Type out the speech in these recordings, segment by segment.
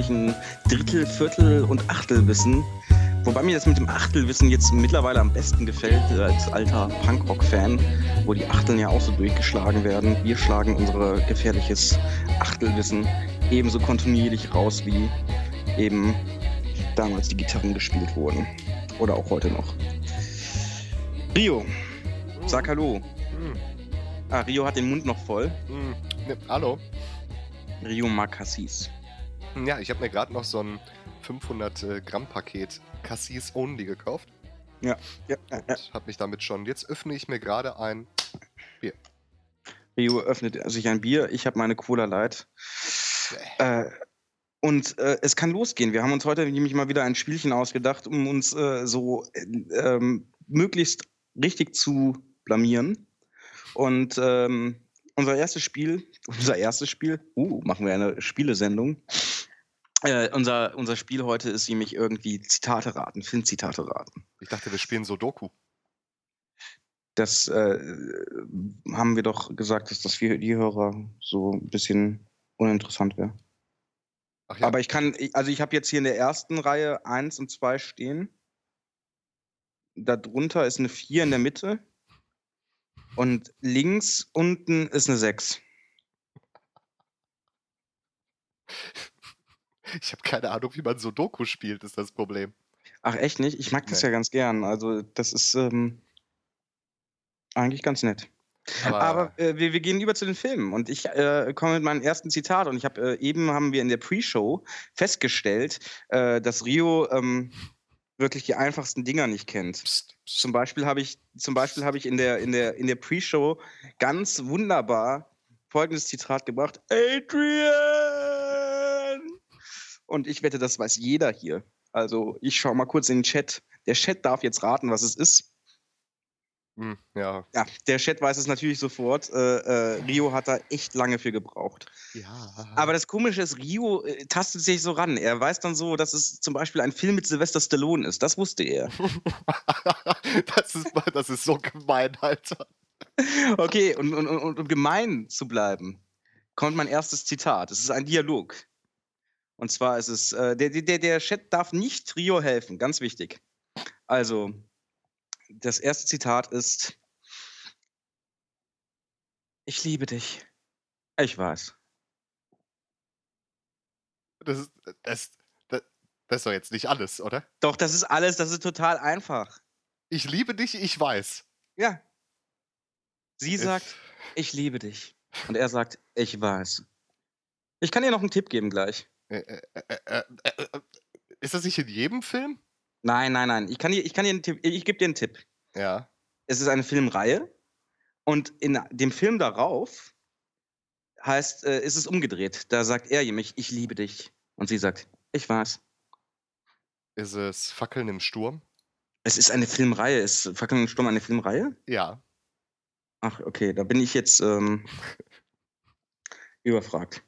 gefährlichen Drittel, Viertel und Achtelwissen. Wobei mir das mit dem Achtelwissen jetzt mittlerweile am besten gefällt, äh, als alter Punkrock-Fan, wo die Achteln ja auch so durchgeschlagen werden. Wir schlagen unser gefährliches Achtelwissen ebenso kontinuierlich raus, wie eben damals die Gitarren gespielt wurden. Oder auch heute noch. Rio, sag Hallo. Hm, Ah, Rio hat den Mund noch voll. hm. Ne, hallo. Rio mag Cassis. Ja, ich habe mir gerade noch so ein 500 äh, Gramm Paket Cassis Only gekauft Ja, ja, ja. und habe mich damit schon. Jetzt öffne ich mir gerade ein. Rio öffnet sich ein Bier, ich habe meine Cola Light. Äh, und äh, es kann losgehen. Wir haben uns heute nämlich mal wieder ein Spielchen ausgedacht, um uns äh, so äh, ähm, möglichst richtig zu blamieren. Und ähm, unser erstes Spiel, unser erstes Spiel, uh, machen wir eine Spielesendung. Äh, unser, unser Spiel heute ist nämlich irgendwie Zitate raten, Filmzitate raten. Ich dachte, wir spielen Sudoku. Das äh, haben wir doch gesagt, dass das für die Hörer so ein bisschen uninteressant wäre. Ja, Aber ich kann, also ich habe jetzt hier in der ersten Reihe 1 und 2 stehen. Darunter ist eine 4 in der Mitte. Und links unten ist eine 6. ich habe keine Ahnung, wie man Sudoku spielt, ist das Problem. Ach, echt nicht? Ich mag das Nee. ja ganz gern. Also, das ist ähm, eigentlich ganz nett. Aber, Aber äh, wir, wir gehen über zu den Filmen und ich äh, komme mit meinem ersten Zitat und ich habe äh, eben haben wir in der Pre-Show festgestellt, äh, dass Rio ähm, wirklich die einfachsten Dinger nicht kennt. Psst, psst. Zum Beispiel habe ich zum Beispiel habe ich in der in der in der Pre-Show ganz wunderbar folgendes Zitat gebracht: Adrian. Und ich wette, das weiß jeder hier. Also ich schaue mal kurz in den Chat. Der Chat darf jetzt raten, was es ist. Hm, ja. Ja, der Chat weiß es natürlich sofort. Äh, äh, Rio hat da echt lange für gebraucht. ja. Aber das Komische ist, Rio äh, tastet sich so ran. Er weiß dann so, dass es zum Beispiel ein Film mit Sylvester Stallone ist. Das wusste er. das, ist, das ist so gemein, Alter. Okay, und, und, und, und um gemein zu bleiben, kommt mein erstes Zitat. Es ist ein Dialog. Und zwar ist es, äh, der, der, der Chat darf nicht Rio helfen, ganz wichtig. Also, das erste Zitat ist, ich liebe dich. Ich weiß. Das ist, das, das, das ist doch jetzt nicht alles, oder? Doch, das ist alles, das ist total einfach. Ich liebe dich, ich weiß. Ja. Sie sagt, ich liebe dich. Und er sagt, ich weiß. Ich kann dir noch einen Tipp geben gleich. Äh, äh, äh, ist das nicht in jedem Film? Nein, nein, nein. Ich kann dir, ich kann dir einen Tipp, ich gebe dir einen Tipp. Ja. Es ist eine Filmreihe und in dem Film darauf heißt, äh, ist es umgedreht. Da sagt er nämlich, ich liebe dich. Und sie sagt, ich weiß. Ist es Fackeln im Sturm? Es ist eine Filmreihe. Ist Fackeln im Sturm eine Filmreihe? Ja. Ach, okay, da bin ich jetzt ähm, überfragt.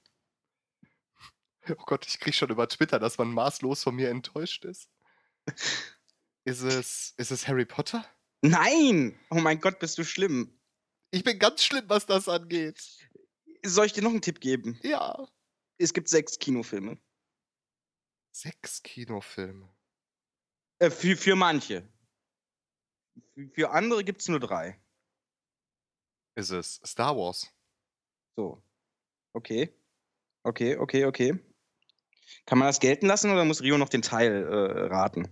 Oh Gott, ich krieg schon über Twitter, dass man maßlos von mir enttäuscht ist. Ist es, ist es Harry Potter? Nein! Oh mein Gott, bist du schlimm. Ich bin ganz schlimm, was das angeht. Soll ich dir noch einen Tipp geben? Ja. Es gibt sechs Kinofilme. Sechs Kinofilme. Äh, für, für manche. Für, für andere gibt es nur drei. Ist es Star Wars? So. Okay. Okay, okay, okay. Kann man das gelten lassen oder muss Rio noch den Teil äh, raten?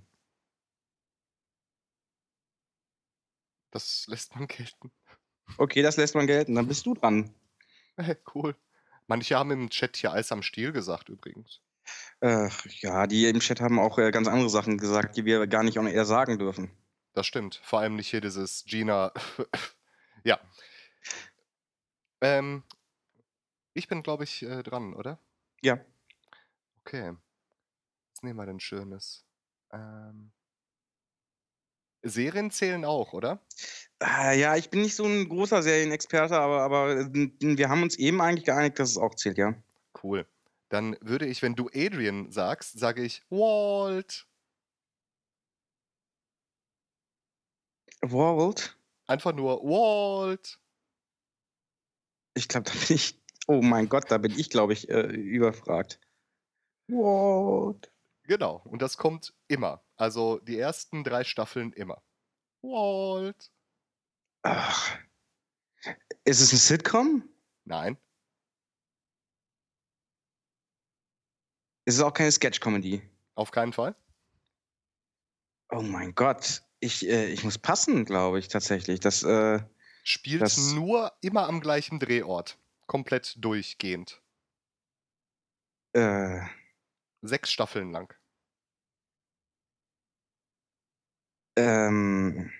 Das lässt man gelten. Okay, das lässt man gelten. Dann bist du dran. Hey, cool. Manche haben im Chat hier Eis am Stiel gesagt, übrigens. Ach, ja, die im Chat haben auch äh, ganz andere Sachen gesagt, die wir gar nicht on air sagen dürfen. Das stimmt. Vor allem nicht hier dieses Gina. ja. Ähm, ich bin, glaube ich, äh, dran, oder? Ja. Okay. Was nehmen wir denn Schönes? Ähm, Serien zählen auch, oder? Äh, ja, ich bin nicht so ein großer Serienexperte, aber, aber äh, wir haben uns eben eigentlich geeinigt, dass es auch zählt, ja. Cool. Dann würde ich, wenn du Adrian sagst, sage ich Walt. World? Einfach nur Walt. Ich glaube, da bin ich. Oh mein Gott, da bin ich, glaube ich, äh, überfragt. What? Genau, und das kommt immer. Also die ersten drei Staffeln immer. Walt. Ach. Ist es ein Sitcom? Nein. Ist es auch keine Sketch-Comedy? Auf keinen Fall. Oh mein Gott. Ich, äh, ich muss passen, glaube ich, tatsächlich. Das, äh, Spielt Das- nur immer am gleichen Drehort. Komplett durchgehend. äh, Sechs Staffeln lang. ähm.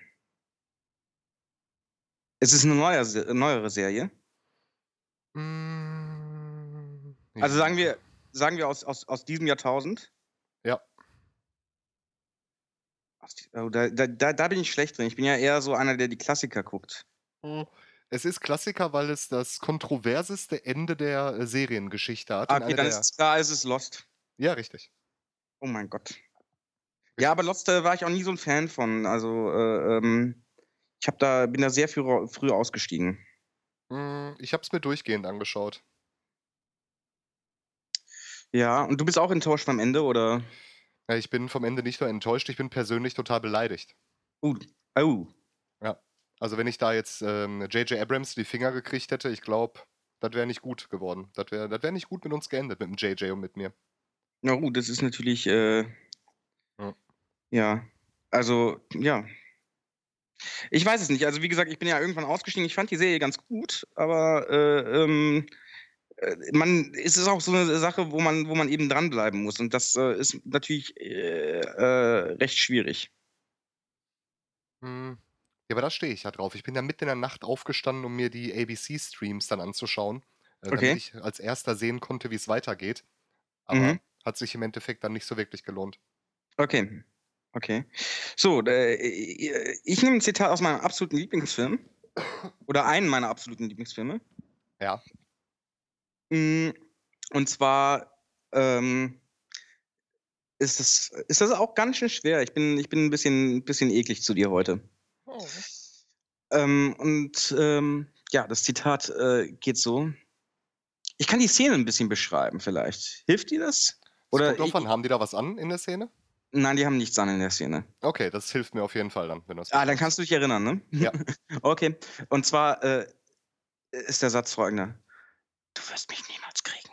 Es ist eine neue, neuere Serie. Mm, Also sagen wir, sagen wir aus, aus, aus diesem Jahrtausend. Ja. Oh, da, da, da, da bin ich schlecht drin. Ich bin ja eher so einer, der die Klassiker guckt. Es ist Klassiker, weil es das kontroverseste Ende der äh, Seriengeschichte hat. Ah, okay, dann ist es klar, es ist Lost. Ja, richtig. Oh mein Gott. Ja, aber Lost äh, war ich auch nie so ein Fan von. Also, äh, ähm, ich hab da, bin da sehr früh, früh ausgestiegen. Mm, Ich habe es mir durchgehend angeschaut. Ja, und du bist auch enttäuscht vom Ende, oder? Ja, Ich bin vom Ende nicht nur enttäuscht, ich bin persönlich total beleidigt. Uh, oh. Also wenn ich da jetzt ähm, J.J. Abrams die Finger gekriegt hätte, ich glaube, das wäre nicht gut geworden. Das wäre das wär nicht gut mit uns geendet, mit dem JJ und mit mir. Na gut, das ist natürlich, äh, Ja. ja, also, ja. Ich weiß es nicht. Also, wie gesagt, ich bin ja irgendwann ausgestiegen. Ich fand die Serie ganz gut, aber äh, ähm, äh, man, es ist auch so eine Sache, wo man, wo man eben dranbleiben muss. Und das äh, ist natürlich äh, äh, recht schwierig. Hm. Ja, aber da stehe ich ja drauf. Ich bin ja mitten in der Nacht aufgestanden, um mir die ABC-Streams dann anzuschauen, äh, Okay. damit ich als erster sehen konnte, wie es weitergeht. Aber Mhm. Hat sich im Endeffekt dann nicht so wirklich gelohnt. Okay. Okay. So, äh, ich nehme ein Zitat aus meinem absoluten Lieblingsfilm. Oder einen meiner absoluten Lieblingsfilme. Ja. Mm, Und zwar ähm, ist, das, ist das auch ganz schön schwer. Ich bin, ich bin ein bisschen, ein bisschen eklig zu dir heute. Ähm, und ähm, ja, das Zitat äh, geht so. Ich kann die Szene ein bisschen beschreiben, vielleicht. Hilft dir das? Oder kommt ich, an, haben die da was an in der Szene? nein, die haben nichts an in der Szene. Okay, das hilft mir auf jeden Fall dann, wenn du es Ah, dann kannst du dich erinnern, ne? Ja. okay. Und zwar äh, ist der Satz folgender. Du wirst mich niemals kriegen.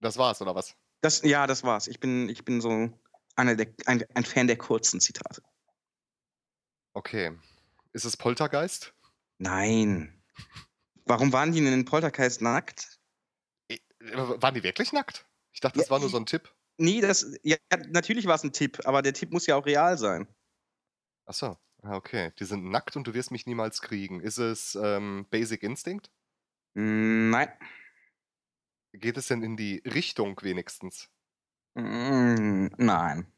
Das war's, oder was? Das, ja, das war's. Ich bin, ich bin so einer der, ein, ein Fan der kurzen Zitate. Okay. Ist es Poltergeist? Nein. Warum waren die denn in Poltergeist nackt? Waren die wirklich nackt? Ich dachte, das Ja, war nur so ein Tipp. Nee, das, ja, natürlich war es ein Tipp, aber der Tipp muss ja auch real sein. Achso. Ah, okay. Die sind nackt und du wirst mich niemals kriegen. Ist es ähm, Basic Instinct? Mm, Nein. Geht es denn in die Richtung wenigstens? Mm, Nein.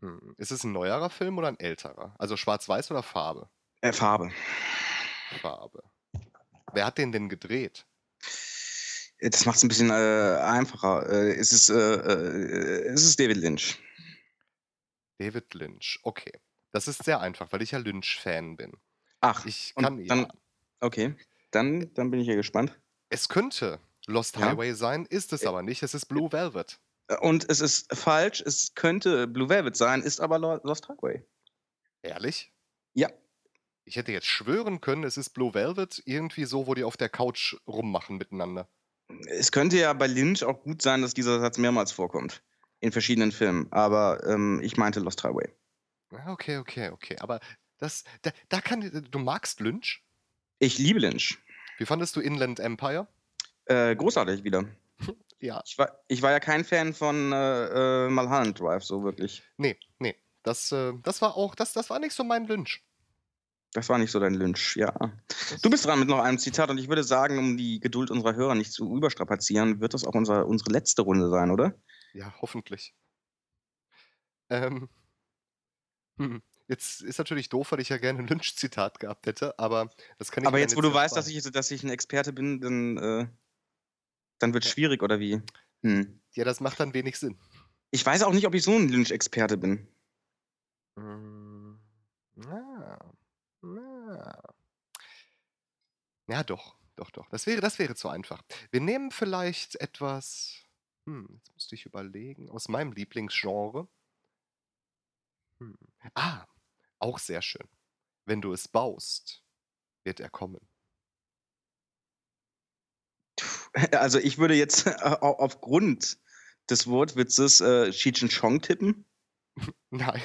Hm. Ist es ein neuerer Film oder ein älterer? Also schwarz-weiß oder Farbe? Äh, Farbe. Farbe. Wer hat den denn gedreht? Äh, Das macht es ein bisschen äh, einfacher. Äh, es, ist, äh, äh, es ist David Lynch. David Lynch. Okay. Das ist sehr einfach, weil ich ja Lynch-Fan bin. Ach, Ich kann dann- ja. okay. Dann, dann bin ich ja gespannt. Es könnte Lost Ja. Highway sein, ist es aber nicht. Es ist Blue Velvet. Und es ist falsch. Es könnte Blue Velvet sein, ist aber Lo- Lost Highway. Ehrlich? Ja. Ich hätte jetzt schwören können, es ist Blue Velvet, irgendwie so, wo die auf der Couch rummachen miteinander. Es könnte ja bei Lynch auch gut sein, dass dieser Satz mehrmals vorkommt. In verschiedenen Filmen. Aber ähm, ich meinte Lost Highway. Ah, Okay, okay, okay. Aber das, da, da kann, du magst Lynch? Ich liebe Lynch. Wie fandest du Inland Empire? Äh, großartig wieder. Ja. Ich war, ich war ja kein Fan von äh, äh, Mulholland Drive, so wirklich. Nee, nee. Das, äh, das war auch, das, das war nicht so mein Lynch. Das war nicht so dein Lynch, ja. Du bist dran mit noch einem Zitat und ich würde sagen, um die Geduld unserer Hörer nicht zu überstrapazieren, wird das auch unser, unsere letzte Runde sein, oder? Ja, hoffentlich. Ähm, hm, jetzt ist natürlich doof, weil ich ja gerne ein Lynch-Zitat gehabt hätte, aber das kann ich Aber mir jetzt, wo du weißt, dass ich, dass ich ein Experte bin, dann, äh, dann wird es schwierig, oder wie? Hm. Ja, das macht dann wenig Sinn. Ich weiß auch nicht, ob ich so ein Lynch-Experte bin. Hm, na, na. Ja, doch, doch, doch. Das wäre, das wäre zu einfach. Wir nehmen vielleicht etwas. Hm, jetzt müsste ich überlegen. Aus meinem Lieblingsgenre. Hm. Ah, auch sehr schön. Wenn du es baust, wird er kommen. Also ich würde jetzt aufgrund des Wortwitzes äh, Cheech Chong tippen. Nein.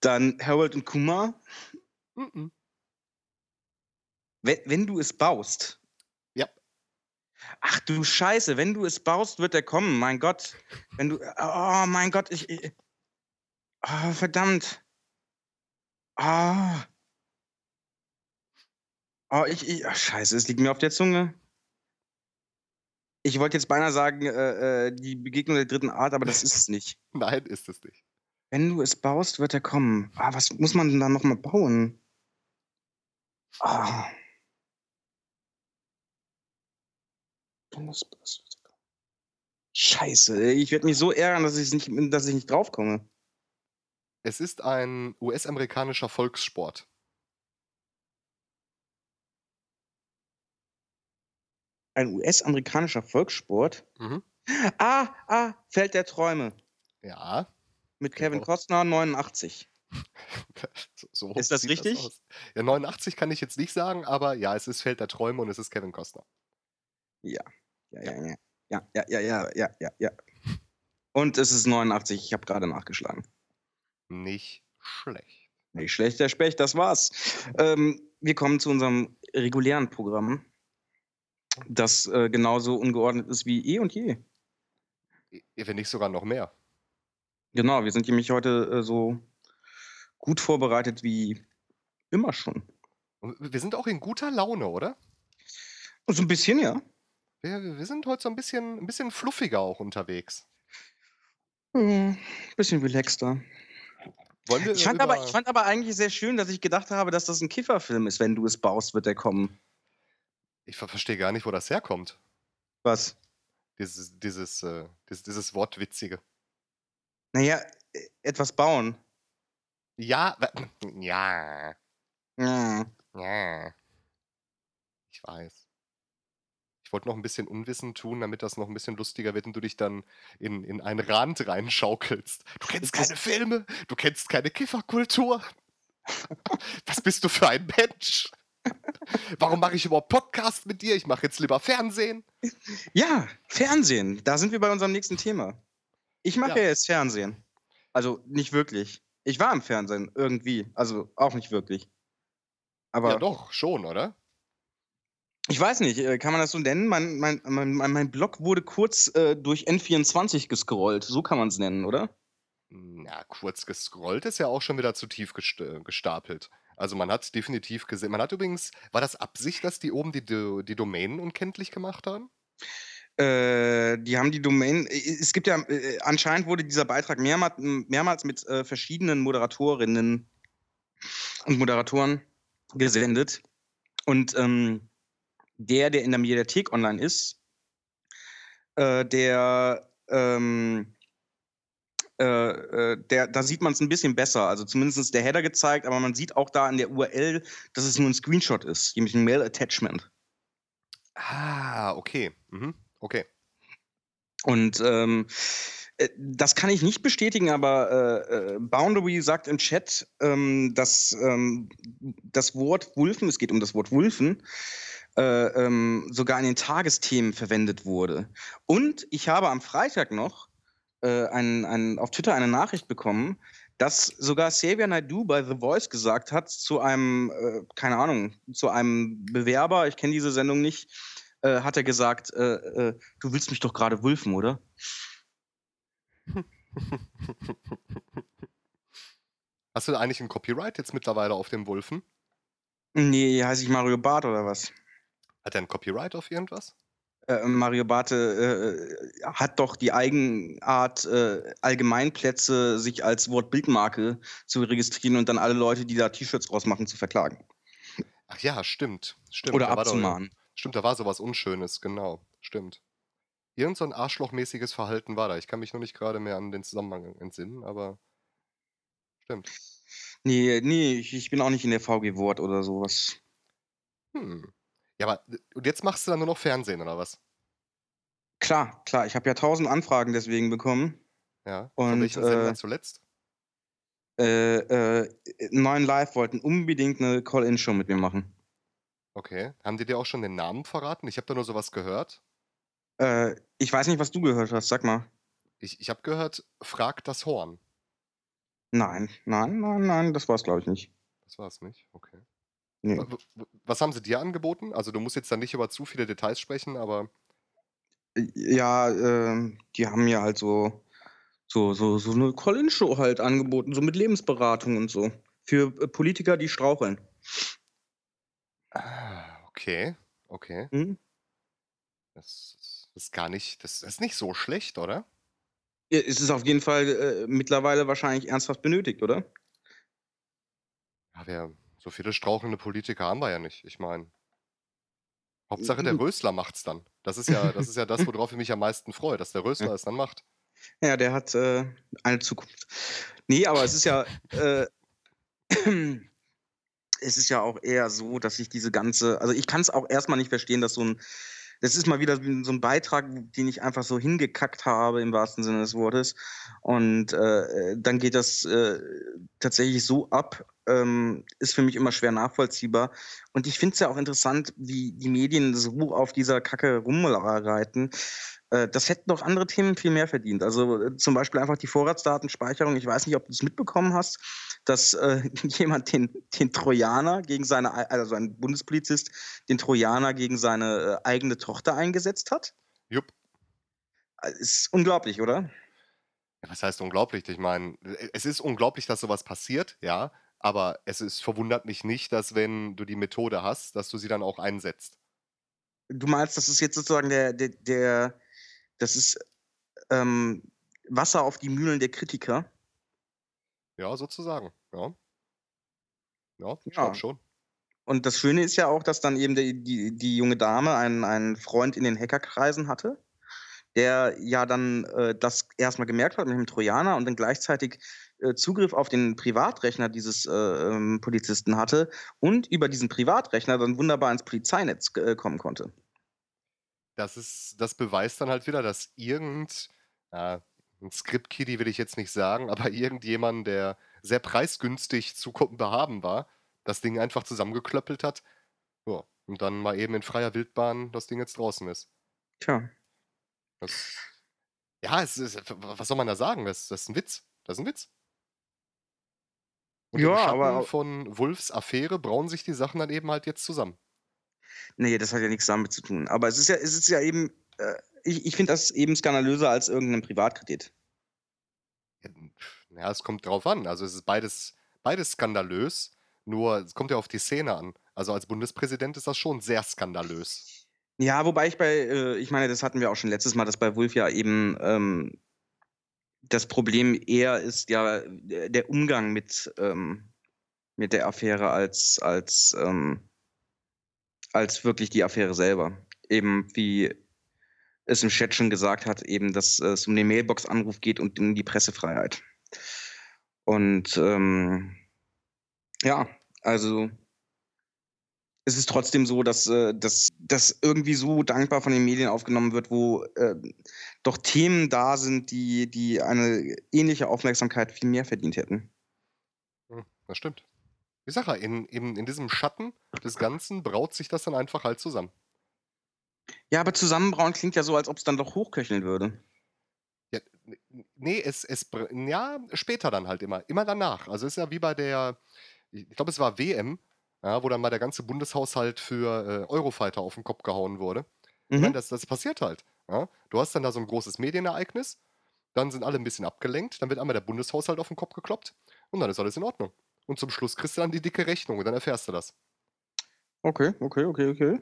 Dann Harold und Kumar. Mm -mm. Wenn, wenn du es baust. Ja. Ach du Scheiße, wenn du es baust, wird er kommen. Mein Gott. Wenn du. Oh mein Gott, ich. ich oh, verdammt. Ah. Oh. Oh, ich, ich. Ach, scheiße, es liegt mir auf der Zunge. Ich wollte jetzt beinahe sagen, äh, äh, die Begegnung der dritten Art, aber das ist es nicht. Nein, ist es nicht. Wenn du es baust, wird er kommen. Ah, was muss man denn da nochmal bauen? Ah. Scheiße, ich werde mich so ärgern, dass ich nicht, dass ich nicht draufkomme. Es ist ein US-amerikanischer Volkssport. Ein US-amerikanischer Volkssport? Mhm. Ah, ah, Feld der Träume. Ja. Mit Kevin genau. Costner 89. so, so ist das richtig? Das ja, 89 kann ich jetzt nicht sagen, aber ja, es ist Feld der Träume und es ist Kevin Costner. Ja. Ja, ja, ja. Ja, ja, ja, ja, ja, ja, ja. Und es ist 89, ich habe gerade nachgeschlagen. Nicht schlecht. Nicht schlecht, der Specht, das war's. Ähm, wir kommen zu unserem regulären Programm, das äh, genauso ungeordnet ist wie eh und je. Wenn nicht sogar noch mehr. Genau, wir sind nämlich heute äh, so gut vorbereitet wie immer schon. Wir sind auch in guter Laune, oder? So ein bisschen, ja. Wir, wir sind heute so ein bisschen, ein bisschen fluffiger auch unterwegs. Hm, bisschen relaxter. Ich fand, aber, ich fand aber eigentlich sehr schön, dass ich gedacht habe, dass das ein Kifferfilm ist. Wenn du es baust, wird der kommen. Ich verstehe gar nicht, wo das herkommt. Was? Dieses, dieses, äh, dieses, dieses Wortwitzige. Naja, e, etwas bauen. Ja, ja, Ja. ja. Ich weiß. Ich wollte noch ein bisschen Unwissen tun, damit das noch ein bisschen lustiger wird und du dich dann in, in einen Rand reinschaukelst. Du kennst keine Filme, du kennst keine Kifferkultur. Was bist du für ein Mensch? Warum mache ich überhaupt Podcast mit dir? Ich mache jetzt lieber Fernsehen. Ja, Fernsehen. Da sind wir bei unserem nächsten Thema. Ich mache Ja. ja jetzt Fernsehen. Also nicht wirklich. Ich war im Fernsehen irgendwie. Also auch nicht wirklich. Aber Ja, doch, schon, oder? ich weiß nicht, äh, kann man das so nennen? Mein, mein, mein, mein Blog wurde kurz äh, durch N24 gescrollt. So kann man es nennen, oder? Na, kurz gescrollt ist ja auch schon wieder zu tief gest äh, gestapelt. Also man hat definitiv gesehen. Man hat übrigens, war das Absicht, dass die oben die, die Domänen unkenntlich gemacht haben? Äh, die haben die Domain. äh, Es gibt ja, äh, anscheinend wurde dieser Beitrag mehrmals, mehrmals mit äh, verschiedenen Moderatorinnen und Moderatoren gesendet. Und ähm, der, der in der Mediathek online ist, äh, der, ähm, äh, äh, der, da sieht man es ein bisschen besser. Also zumindest der Header gezeigt, aber man sieht auch da in der URL, dass es nur ein Screenshot ist, nämlich ein Mail-Attachment. Ah, okay. Mhm. Okay. Und ähm, äh, das kann ich nicht bestätigen, aber äh, Boundary sagt im Chat, ähm, dass ähm, das Wort Wulfen, es geht um das Wort Wulfen, äh, ähm, sogar in den Tagesthemen verwendet wurde. Und ich habe am Freitag noch äh, ein, ein, auf Twitter eine Nachricht bekommen, dass sogar Xavier Naidoo bei The Voice gesagt hat zu einem, äh, keine Ahnung, zu einem Bewerber, ich kenne diese Sendung nicht, äh, hat er gesagt, äh, äh, du willst mich doch gerade wulfen, oder? Hast du eigentlich ein Copyright jetzt mittlerweile auf dem Wulfen? Nee, heiße ich Mario Barth oder was? Hat er ein Copyright auf irgendwas? Äh, Mario Barth äh, hat doch die Eigenart, äh, Allgemeinplätze sich als Wortbildmarke zu registrieren und dann alle Leute, die da T-Shirts draus machen, zu verklagen. Ach ja, stimmt. stimmt. Oder da war doch- abzumahnen. Stimmt, da war sowas Unschönes, genau. Stimmt. irgend so 'n arschlochmäßiges Verhalten war da. Ich kann mich nur nicht grade mehr an den Zusammenhang entsinnen, aber stimmt. Ne, ne, ich ich bin auch nicht in der VG Wort oder so was. Hm. Ja, aber und jetzt machst du dann nur noch Fernsehen oder was? Klar, klar, ich habe ja 1.000 Anfragen deswegen bekommen Ja, von und, welchen Sendern äh zuletzt? äh, äh, 9 Live wollten unbedingt 'ne Call-in-Show mit mir machen. Okay. Haben die dir auch schon den Namen verraten? Ich habe da nur so was gehört. Äh, ich weiß nicht, was du gehört hast, sag mal. Ich ich habe gehört: „Frag das Horn.“ Nein, nein, nein, nein, das war's, glaube ich, nicht. Das war's nicht? Okay. Ne. W was haben sie dir angeboten? Also, du musst jetzt da nicht über zu viele Details sprechen, aber J ja, ähm, die haben mir halt so so so so 'ne Call-in-Show halt angeboten, so mit Lebensberatung und so für, äh, Politiker, die straucheln. Ah, okay, okay. Mhm. Das ist ist gar nicht das ist nicht so schlecht, oder? Ja, es ist auf jeden Fall, äh, mittlerweile wahrscheinlich ernsthaft benötigt, oder? Ja, wir so viele strauchelnde Politiker haben wir ja nicht. Ich meine Hauptsache der. Rösler macht's dann. Das ist ja das ist ja das, worauf ich mich am meisten freue, dass der Ja. Rösler es dann macht. Ja, der hat, äh, eine Zukunft. Ne, aber es ist ja, äh es ist ja auch eher so, dass ich diese ganze also, ich kann's auch erst mal nicht verstehen, dass so 'n das ist mal wieder so 'n so 'n Beitrag, den ich einfach so hingekackt habe im wahrsten Sinne des Wortes. Und, äh, dann geht das, äh, tatsächlich so ab, ähm, ist für mich immer schwer nachvollziehbar. Und ich finde es ja auch interessant, wie die Medien so auf dieser Kacke rumreiten. Äh, das hätten doch andere Themen viel mehr verdient. Also, äh, zum Beispiel einfach die Vorratsdatenspeicherung. Ich weiß nicht, ob du's mitbekommen hast, dass, äh, jemand den den Trojaner gegen seine ei also, ein Bundespolizist den Trojaner gegen seine, äh, eigene Tochter eingesetzt hat? Jupp. Ist unglaublich, oder? Was heißt unglaublich? Ich meine, es ist unglaublich, dass so was passiert, ja, aber es ist verwundert mich nicht, dass, wenn du die Methode hast, dass du sie dann auch einsetzt. Du meinst, das ist jetzt sozusagen der der der das ist, ähm, Wasser auf die Mühlen der Kritiker? Ja, sozusagen, ja. Ja, ich glaube Ja. schon. Und das Schöne ist ja auch, dass dann eben die die die junge Dame einen einen Freund in den Hackerkreisen hatte, der ja dann, äh, das erst mal gemerkt hat mit dem Trojaner und dann gleichzeitig, äh, Zugriff auf den Privatrechner dieses, äh, ähm, Polizisten hatte und über diesen Privatrechner dann wunderbar ins Polizeinetz, äh, kommen konnte. Das ist das beweist dann halt wieder, dass irgend ja, 'n Script-Kiddie will ich jetzt nicht sagen, aber irgendjemand, der sehr preisgünstig zu behaben war, das Ding einfach zusammengeklöppelt hat. Ja, und dann mal eben in freier Wildbahn das Ding jetzt draußen ist. Tja. Das ja, es ist was soll man da sagen? Das das ist 'n Witz. Das ist 'n Witz. Und im Ja, Schatten aber von Wulffs Affäre brauen sich die Sachen dann eben halt jetzt zusammen. Ne, das hat ja nix damit zu tun. Aber es ist ja es ist ja eben äh, ich ich finde das eben skandalöser als irgend 'nen Privatkredit. Ja, es kommt drauf an. Also, es ist beides beides skandalös, nur es kommt ja auf die Szene an. Also, als Bundespräsident ist das schon sehr skandalös. Ja, wobei ich bei äh, ich meine, das hatten wir auch schon letztes Mal, dass bei Wulff ja eben, ähm, das Problem eher ist ja der der Umgang mit, ähm mit der Affäre als als, ähm als wirklich die Affäre selber. Eben wie es im Chat schon gesagt hat, eben, dass es um den Mailboxanruf geht und um die Pressefreiheit. Und, ähm, ja, also es ist trotzdem so, dass, äh das irgendwie so dankbar von den Medien aufgenommen wird, wo, äh, doch Themen da sind, die die eine ähnliche Aufmerksamkeit viel mehr verdient hätten. Hm, das stimmt. Ich sage ja, in in in diesem Schatten des Ganzen braut sich das dann einfach halt zusammen. Ja, aber zusammenbrauen klingt ja so, als ob's dann doch hochköcheln würde. Ja, n n ne, es es ja, später dann halt immer immer danach. Also, ist ja wie bei der ich glaube, es war WM, ja, wo dann mal der ganze Bundeshaushalt für, äh, Eurofighter auf 'n Kopf gehauen wurde. Ich meine, Mhm. das das passiert halt, ja? Du hast dann da so 'n großes Medienereignis, dann sind alle 'n bisschen abgelenkt, dann wird einmal der Bundeshaushalt auf 'n Kopf gekloppt und dann ist alles in Ordnung. Und zum Schluss kriegst du dann die dicke Rechnung und dann erfährst du das. Okay, okay, okay, okay.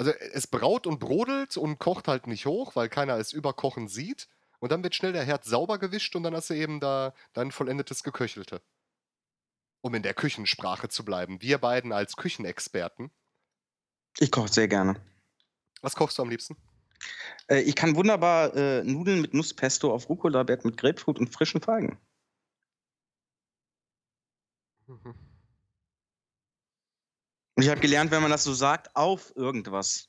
Also, e es braut und brodelt und kocht halt nicht hoch, weil keiner es überkochen sieht. Und dann wird schnell der Herd sauber gewischt und dann hast du eben da dein vollendetes Geköchelte. Um in der Küchensprache zu bleiben. Wir beiden als Küchenexperten. Ich koche sehr gerne. Was kochst du am liebsten? Äh, ich kann wunderbar äh, Nudeln mit Nusspesto auf Rucola-Bett mit Grapefruit und frischen Feigen. Mhm. Und ich habe gelernt, wenn man das so sagt, auf irgendwas.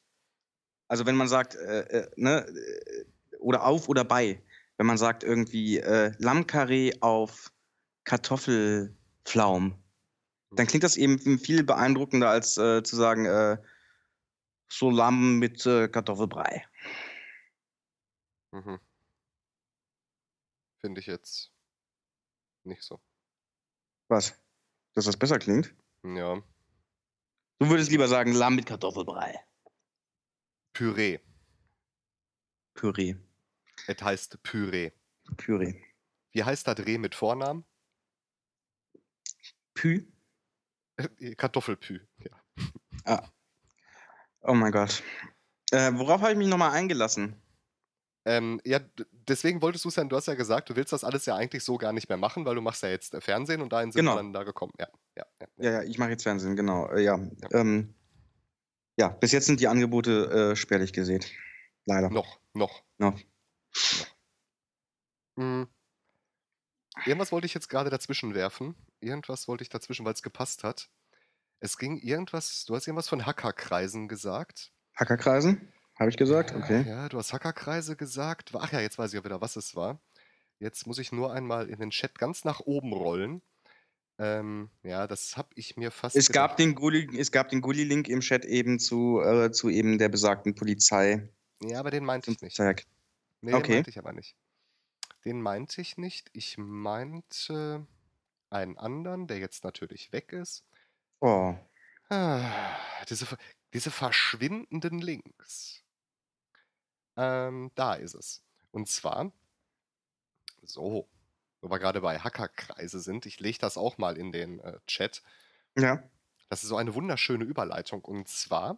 Also wenn man sagt, äh, äh, ne, äh, oder auf oder bei. Wenn man sagt irgendwie äh, Lammkarree auf Kartoffelflaum, dann klingt das eben viel beeindruckender als äh, zu sagen, äh, so Lamm mit äh, Kartoffelbrei. Mhm. Finde ich jetzt nicht so. Was? Dass das besser klingt? Ja. Du würdest lieber sagen Lamm mit Kartoffelbrei. Püree. Püree. Es heißt Püree. Püree. Wie heißt das Reh mit Vornamen? Pü? Äh, Kartoffelpü. Ja. Ah. Oh mein Gott. Äh, worauf habe ich mich nochmal eingelassen? Ähm, ja, deswegen wolltest du es ja, du hast ja gesagt, du willst das alles ja eigentlich so gar nicht mehr machen, weil du machst ja jetzt äh, Fernsehen und dahin sind Genau. wir dann da gekommen. Ja, ja, ja. Ja, ja, ich mache jetzt Fernsehen, genau. Äh, ja. Ähm, ja, bis jetzt sind die Angebote äh, spärlich gesät. Leider. Noch, noch. Noch. Hm. Irgendwas wollte ich jetzt gerade dazwischen werfen. Irgendwas wollte ich dazwischen, weil es gepasst hat. Es ging irgendwas, du hast irgendwas von Hackerkreisen gesagt. Hackerkreisen? Habe ich gesagt? Okay. Ja, du hast Hackerkreise gesagt. Ach ja, jetzt weiß ich auch wieder, was es war. Jetzt muss ich nur einmal in den Chat ganz nach oben rollen. Ähm, ja, das habe ich mir fast Es gab den Gulli, es gab den Gulli-Link im Chat eben zu, äh, zu eben der besagten Polizei. Ja, aber den meinte ich nicht. Tag. Nee, den Okay. meinte ich aber nicht. Den meinte ich nicht. Ich meinte einen anderen, der jetzt natürlich weg ist. Oh. Ah, diese, diese verschwindenden Links. Ähm, da ist es. Und zwar, so, wo wir gerade bei Hackerkreise sind, ich lege das auch mal in den äh, Chat. Ja. Das ist so eine wunderschöne Überleitung. Und zwar,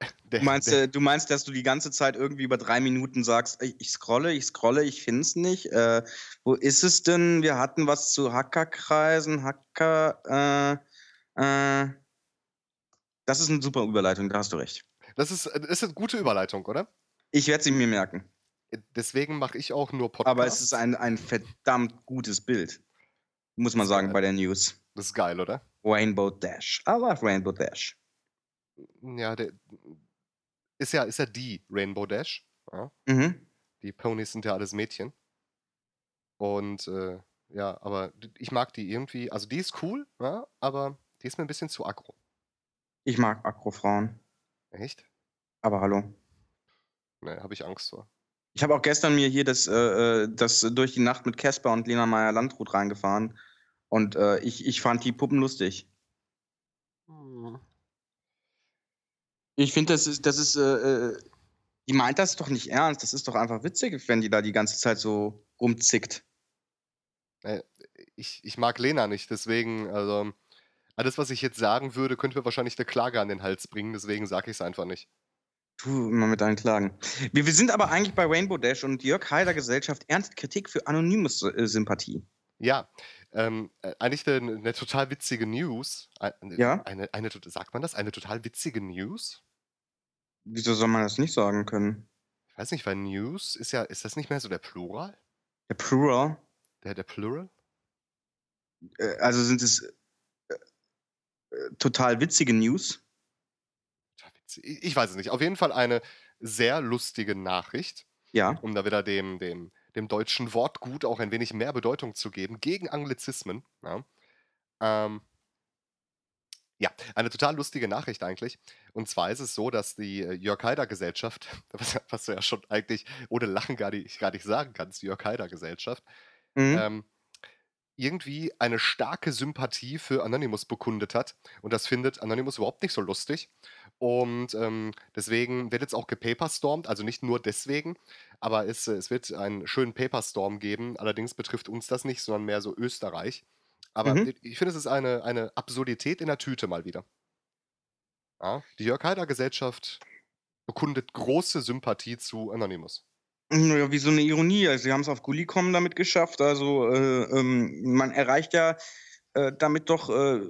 der, Du meinst, der, du meinst, dass du die ganze Zeit irgendwie über drei Minuten sagst, ich, scrolle, ich scrolle, ich finde es nicht. Äh, wo ist es denn? Wir hatten was zu Hackerkreisen, Hacker. Äh, äh, das ist eine super Überleitung, da hast du recht. das, ist, das ist eine gute Überleitung, oder? Ich werde sie mir merken. Deswegen mache ich auch nur Podcasts. Aber es ist ein, ein verdammt gutes Bild. Muss man sagen bei der News. Das ist geil, oder? Rainbow Dash. I love Rainbow Dash. Ja, der ist ja, ist ja die Rainbow Dash. Ja? Mhm. Die Ponys sind ja alles Mädchen. Und äh, ja, aber ich mag die irgendwie. Also die ist cool, ja, aber die ist mir ein bisschen zu aggro. Ich mag Akrofrauen. Echt? Aber hallo. Ne, habe ich Angst vor. Ich habe auch gestern mir hier das, äh, äh, das durch die Nacht mit Casper und Lena Meyer Landrut reingefahren. Und äh, ich, ich fand die Puppen lustig. Ich finde, das ist, das ist, äh, äh, die meint das doch nicht ernst. Das ist doch einfach witzig, wenn die da die ganze Zeit so rumzickt. Äh, ich, ich mag Lena nicht, deswegen, also alles, was ich jetzt sagen würde, könnte mir wahrscheinlich eine Klage an den Hals bringen, deswegen sage ich es einfach nicht. Tu immer mit deinen Klagen. Wir, wir sind aber eigentlich bei Rainbow Dash und Jörg Haider Gesellschaft ernst Kritik für Anonymous-Sympathie. Ja, ähm, äh, eigentlich eine, eine total witzige News. Eine, Ja? eine, eine, sagt man das? Eine total witzige News? Wieso soll man das nicht sagen können? Ich weiß nicht, weil News ist ja, ist das nicht mehr so der Plural? Der Plural. Der, der Plural? Äh, also sind es äh, äh, total witzige News. Ich weiß es nicht. Auf jeden Fall eine sehr lustige Nachricht, Ja. um da wieder dem, dem, dem deutschen Wortgut auch ein wenig mehr Bedeutung zu geben, gegen Anglizismen. Ja. Ähm, ja, eine total lustige Nachricht eigentlich. Und zwar ist es so, dass die äh, Jörg Haider Gesellschaft, was, was du ja schon eigentlich ohne Lachen gar nicht, gar nicht sagen kannst, die Jörg Haider Gesellschaft, Mhm. ähm, irgendwie eine starke Sympathie für Anonymous bekundet hat. Und das findet Anonymous überhaupt nicht so lustig. Und ähm, deswegen wird jetzt auch gepaperstormt, also nicht nur deswegen, aber es, äh, es wird einen schönen Paperstorm geben. Allerdings betrifft uns das nicht, sondern mehr so Österreich. Aber Mhm. ich- finde, es ist eine, eine Absurdität in der Tüte mal wieder. Ja, die Jörg Haider Gesellschaft bekundet große Sympathie zu Anonymous. Ja, wie so eine Ironie. Also, sie haben es auf Gullicom damit geschafft. Also, äh, ähm, man erreicht ja äh, damit doch äh,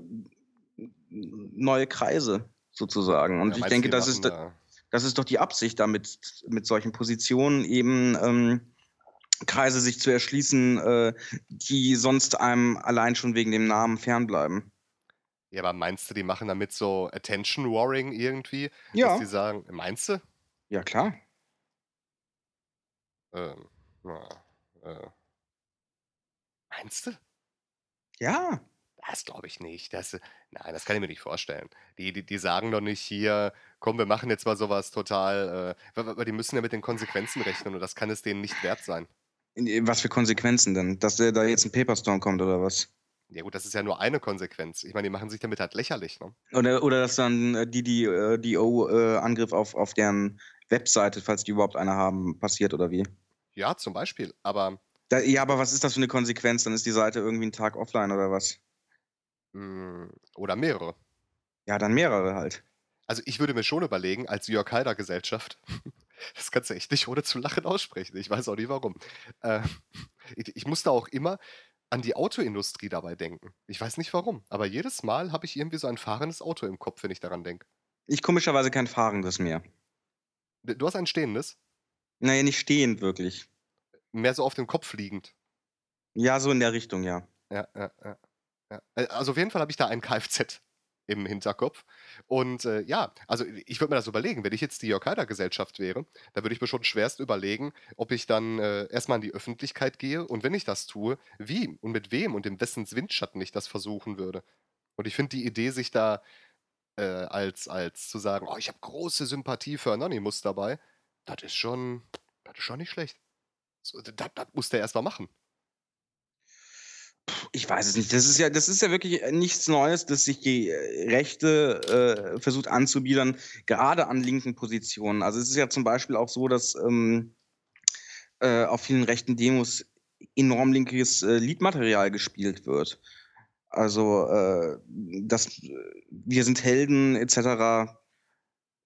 neue Kreise sozusagen. Und Ja, ich denke, das ist, machen Das ist doch die Absicht damit, mit solchen Positionen eben ähm, Kreise sich zu erschließen, äh, die sonst einem allein schon wegen dem Namen fernbleiben. Ja, aber meinst du, die machen damit so Attention Warring irgendwie? Ja. Dass die sagen, meinst du? Ja, klar. Ähm, na, äh. Meinst du? Ja. Das glaube ich nicht. Das, nein, das kann ich mir nicht vorstellen. Die, die, die sagen doch nicht hier, komm, wir machen jetzt mal sowas total, äh, weil die müssen ja mit den Konsequenzen rechnen und das kann es denen nicht wert sein. Was für Konsequenzen denn? Dass da jetzt ein Paperstorm kommt oder was? Ja gut, das ist ja nur eine Konsequenz. Ich meine, die machen sich damit halt lächerlich, ne? Oder, oder dass dann äh, die, die, äh, die O-Angriff auf, auf deren Webseite, falls die überhaupt eine haben, passiert oder wie? Ja, zum Beispiel. Aber Da, ja, aber was ist das für eine Konsequenz? Dann ist die Seite irgendwie einen Tag offline oder was? mh, oder mehrere. Ja, dann mehrere halt. Also ich würde mir schon überlegen, als Jörg Haider Gesellschaft, das kannst du echt nicht ohne zu lachen aussprechen, ich weiß auch nicht warum. Äh, ich, ich musste auch immer an die Autoindustrie dabei denken. Ich weiß nicht warum, aber jedes Mal habe ich irgendwie so ein fahrendes Auto im Kopf, wenn ich daran denke. Ich komischerweise kein fahrendes mehr. Du hast ein stehendes, Naja, nicht stehend wirklich. mehr so auf dem Kopf liegend. Ja, so in der Richtung, ja. Ja, ja, ja. ja. Äh, Also auf jeden Fall habe ich da ein Kfz im Hinterkopf. Und äh, ja, also ich würde mir das überlegen, wenn ich jetzt die Jörg Haider Gesellschaft wäre, da würde ich mir schon schwerst überlegen, ob ich dann äh, erstmal in die Öffentlichkeit gehe und wenn ich das tue, wie und mit wem und in wessen Windschatten ich das versuchen würde. Und ich finde die Idee, sich da äh, als, als zu sagen, oh, ich habe große Sympathie für Anonymous dabei, das ist schon, das ist schon nicht schlecht. So, das muss der erstmal machen. Ich weiß es nicht. Das ist ja, das ist ja wirklich äh, nichts Neues, dass sich die äh, Rechte äh, versucht anzubiedern, gerade an linken Positionen. Also es ist ja zum Beispiel auch so, dass ähm, äh, auf vielen rechten Demos enorm linkes äh, Liedmaterial gespielt wird. Also äh, das äh, Wir sind Helden etc.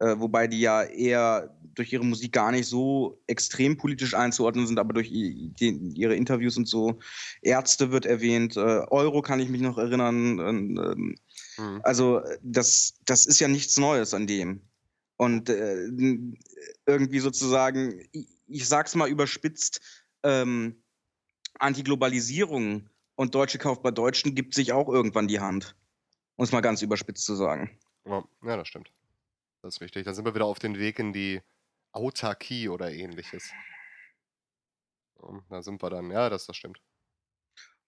Äh, wobei die ja eher durch ihre Musik gar nicht so extrem politisch einzuordnen sind, aber durch die, ihre Interviews und so. Ärzte wird erwähnt, äh, Euro kann ich mich noch erinnern. ähm, Mhm. also äh, das, das ist ja nichts Neues an dem. Und äh, irgendwie sozusagen, ich, ich sag's mal überspitzt, ähm, Antiglobalisierung und Deutsche kauft bei Deutschen gibt sich auch irgendwann die Hand. Um es mal ganz überspitzt zu sagen. Ja, ja, das stimmt. Das ist richtig. Dann sind wir wieder auf den Weg in die Autarkie oder ähnliches. Ja, Da sind wir dann. Ja, das, das stimmt.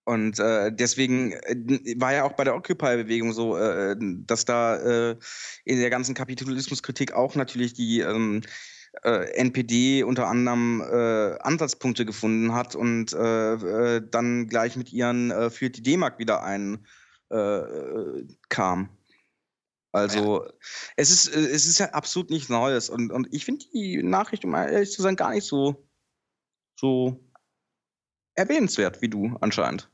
Und äh, deswegen äh, war ja auch bei der Occupy-Bewegung so, äh, dass da äh, in der ganzen Kapitalismuskritik auch natürlich die ähm, äh, NPD unter anderem äh, Ansatzpunkte gefunden hat und äh, äh, dann gleich mit ihren äh, führt die D-Mark wieder ein äh, äh, kam. Also es ist äh, es ist ja absolut nichts Neues und, und ich finde die Nachricht, um ehrlich zu sein, gar nicht so so erwähnenswert wie du anscheinend.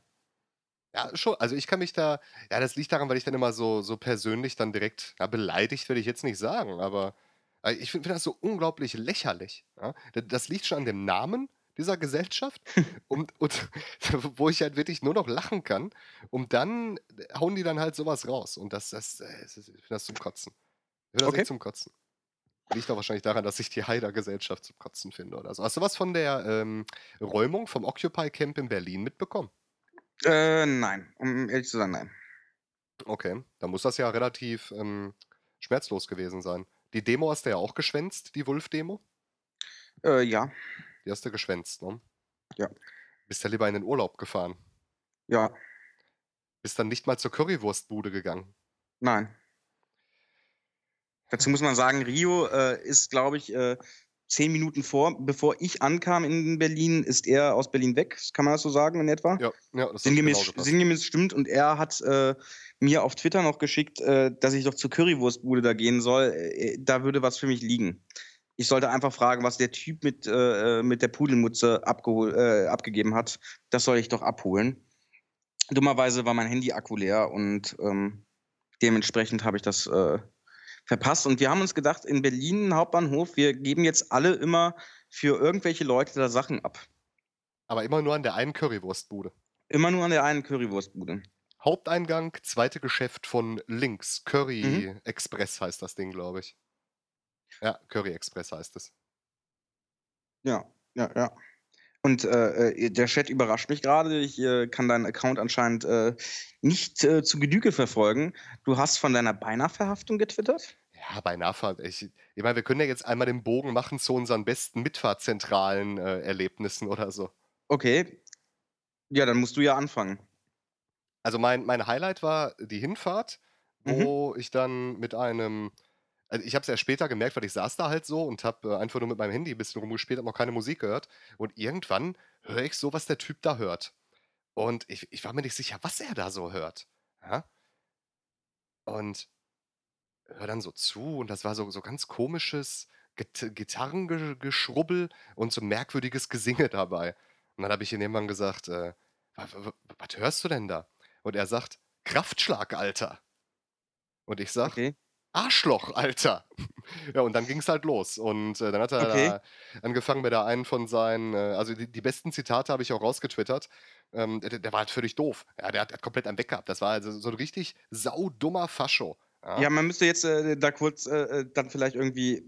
Ja, schon. Also ich kann mich da. Ja, das liegt daran, weil ich dann immer so, so persönlich dann direkt. Ja, beleidigt würde ich jetzt nicht sagen, aber äh, ich finde find das so unglaublich lächerlich. Ja? Da- Das liegt schon an dem Namen dieser Gesellschaft und, und wo ich halt wirklich nur noch lachen kann. Und dann hauen die dann halt sowas raus. Und das, das, äh, das ist- ich finde das zum Kotzen. Ich finde das Okay. echt zum Kotzen. Liegt auch wahrscheinlich daran, dass ich die Haider-Gesellschaft zum Kotzen finde oder so. Hast du was von der ähm, Räumung vom Occupy Camp in Berlin mitbekommen? Äh, nein, um ehrlich zu sein, nein. Okay, dann muss das ja relativ ähm, schmerzlos gewesen sein. Die Demo hast du ja auch geschwänzt, die Wulf-Demo? Äh, ja, Die hast du geschwänzt, ne? Ja. Bist ja lieber in den Urlaub gefahren. ja, Bist dann nicht mal zur Currywurstbude gegangen. nein. Dazu muss man sagen, Rio äh, ist, glaube ich, äh, zehn Minuten vor, bevor ich ankam in Berlin, ist er aus Berlin weg. Kann man das so sagen in etwa? Ja, ja, das Sinngemäß, genau sinngemäß stimmt. Und er hat äh, mir auf Twitter noch geschickt, äh, dass ich doch zur Currywurstbude da gehen soll. Äh, da würde was für mich liegen. Ich sollte einfach fragen, was der Typ mit, äh, mit der Pudelmutze äh, abgegeben hat. Das soll ich doch abholen. Dummerweise war mein Handy-Akku leer und ähm, dementsprechend habe ich das äh, verpasst. Und wir haben uns gedacht, in Berlin Hauptbahnhof, wir geben jetzt alle immer für irgendwelche Leute da Sachen ab. Aber immer nur an der einen Currywurstbude. Immer nur an der einen Currywurstbude. Haupteingang, zweite Geschäft von links. Curry Mhm. Express heißt das Ding, glaube ich. Ja, Curry Express heißt es. Ja, ja, ja. Und äh, äh, der Chat überrascht mich gerade. Ich äh, kann deinen Account anscheinend äh, nicht äh, zu Genüge verfolgen. Du hast von deiner Beinahe-Verhaftung getwittert? Ja, beinahe. Ich, ich meine, wir können ja jetzt einmal den Bogen machen zu unseren besten mitfahrzentralen äh, Erlebnissen oder so. Okay. Ja, dann musst du ja anfangen. Also mein, mein Highlight war die Hinfahrt, Mhm. wo ich dann mit einem, also ich habe es erst später gemerkt, weil ich saß da halt so und habe äh, einfach nur mit meinem Handy ein bisschen rumgespielt, habe noch keine Musik gehört. Und irgendwann höre ich so, was der Typ da hört. Und ich, ich war mir nicht sicher, was er da so hört. Ja? Und höre dann so zu und das war so, so ganz komisches Git Gitarrengeschrubbel und so merkwürdiges Gesinge dabei. Und dann habe ich ihn irgendwann gesagt, äh, was hörst du denn da? Und er sagt, Kraftschlag, Alter. Und ich sag, Okay. Arschloch, Alter. Ja, und dann ging es halt los. Und äh, dann hat er Okay. da angefangen mit der einen von seinen, äh, also die, die besten Zitate habe ich auch rausgetwittert. Ähm, der, der war halt völlig doof. Ja, der hat, hat komplett einen Weg gehabt. Das war also so ein richtig saudummer Fascho. Ja, Ja, man müsste jetzt äh, da kurz äh, äh, dann vielleicht irgendwie,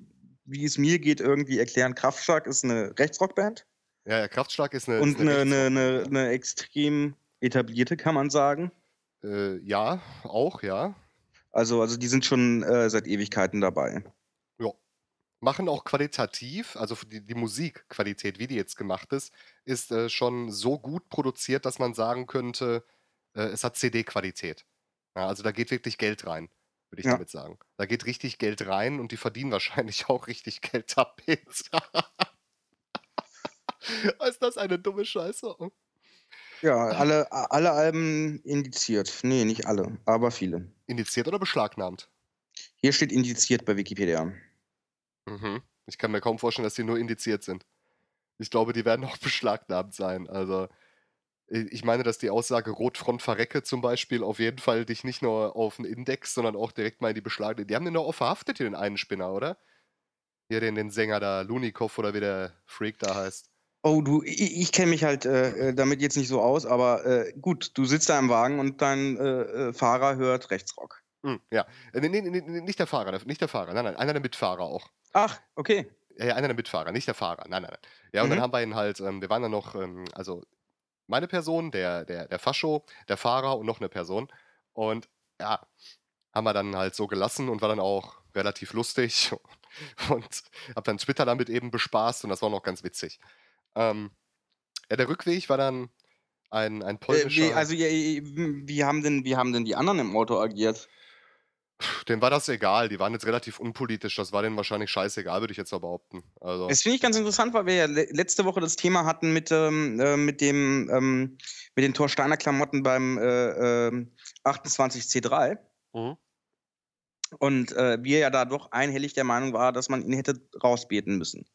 wie es mir geht, irgendwie erklären. Kraftschlag ist eine Rechtsrockband ja, ja Kraftschlag ist eine. und ist eine eine, eine, eine extrem etablierte, kann man sagen. Äh, ja, auch, ja. Also, also die sind schon äh, seit Ewigkeiten dabei. Ja. Machen auch qualitativ, also die, die Musikqualität, wie die jetzt gemacht ist, ist äh, schon so gut produziert, dass man sagen könnte, äh, es hat CD-Qualität. Ja, also da geht wirklich Geld rein, würde ich Ja. damit sagen. Da geht richtig Geld rein und die verdienen wahrscheinlich auch richtig Geld damit. ist das eine dumme Scheiße? Ja, alle, alle Alben indiziert. Nee, nicht alle, aber viele. Indiziert oder beschlagnahmt? Hier steht indiziert bei Wikipedia. Mhm. Ich kann mir kaum vorstellen, dass die nur indiziert sind. Ich glaube, die werden auch beschlagnahmt sein. Also, ich meine, dass die Aussage Rotfront verrecke zum Beispiel auf jeden Fall dich nicht nur auf den Index, sondern auch direkt mal in die Beschlagnahme. Die haben den doch auch verhaftet, hier den einen Spinner, oder? Hier den, den Sänger da, Lunikov oder wie der Freak da heißt. Oh, du, ich, ich kenne mich halt äh, äh, damit jetzt nicht so aus, aber äh, gut, du sitzt da im Wagen und dein äh, äh, Fahrer hört Rechtsrock. Hm, ja. Äh, Nee, nee, nee, nicht der Fahrer, nicht der Fahrer. Nein, nein, einer der Mitfahrer auch. Ach, okay. Ja, einer der Mitfahrer, nicht der Fahrer. Nein, nein, nein. Ja, und dann Mhm. haben wir ihn halt, ähm, wir waren dann noch, ähm, also meine Person, der, der, der Fascho, der Fahrer und noch eine Person. Und ja, haben wir dann halt so gelassen und war dann auch relativ lustig und hab dann Twitter damit eben bespaßt und das war noch ganz witzig. Ähm, ja, der Rückweg war dann ein, ein Äh, polnischer. wie, also, ja, wie, haben denn, wie haben denn die anderen im Auto agiert? Dem war das egal, die waren jetzt relativ unpolitisch, das war denen wahrscheinlich scheißegal, würde ich jetzt mal behaupten. Also, Das finde ich ganz interessant, weil wir ja le letzte Woche das Thema hatten mit, ähm, äh, mit, dem, ähm, mit den Torsteiner Klamotten beim äh, ähm, 28C3. mhm. Und äh, wir ja da doch einhellig der Meinung war, dass man ihn hätte rausbeten müssen.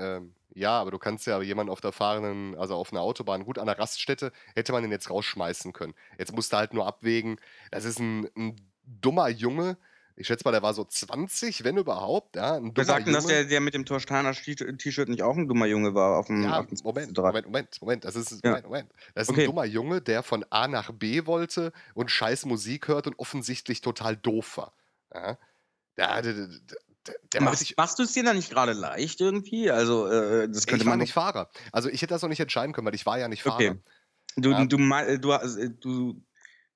Ähm, ja, aber du kannst ja jemanden auf der fahrenden, also auf einer Autobahn, gut an der Raststätte, hätte man den jetzt rausschmeißen können. Jetzt musst du halt nur abwägen, das ist ein, ein dummer Junge. Ich schätze mal, der war so 20, wenn überhaupt. Ja, ein Wir sagten, dass Junge. der, der mit dem Torsteiner T- T-Shirt nicht auch ein dummer Junge war auf dem Ja, 28C3. Moment, Moment, Moment, Moment. Das ist, Ja. Moment, Moment. Das ist Okay. ein dummer Junge, der von A nach B wollte und scheiß Musik hört und offensichtlich total doof war. Ja? Der, der, der, der, der war Machst, du es dir dann nicht gerade leicht irgendwie? Also, äh, das könnte ich war man nicht Fahrer. Also ich hätte das noch nicht entscheiden können, weil ich war ja nicht Fahrer. Okay. Du, Ja. du, mei- du, äh, du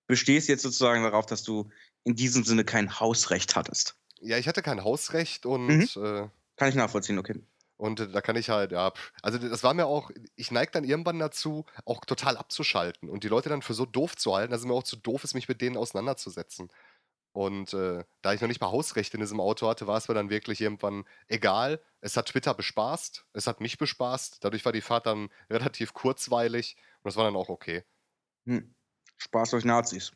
bestehst jetzt sozusagen darauf, dass du in diesem Sinne kein Hausrecht hattest. Ja, ich hatte kein Hausrecht und, Mhm. äh, Kann ich nachvollziehen, okay. und äh, da kann ich halt, ja, also das war mir auch, ich neige dann irgendwann dazu, auch total abzuschalten und die Leute dann für so doof zu halten, dass es mir auch zu doof ist, mich mit denen auseinanderzusetzen. Und äh, da ich noch nicht mal Hausrecht in diesem Auto hatte, war es mir dann wirklich irgendwann egal. Es hat Twitter bespaßt, es hat mich bespaßt, dadurch war die Fahrt dann relativ kurzweilig und das war dann auch okay. Hm. Spaß durch Nazis.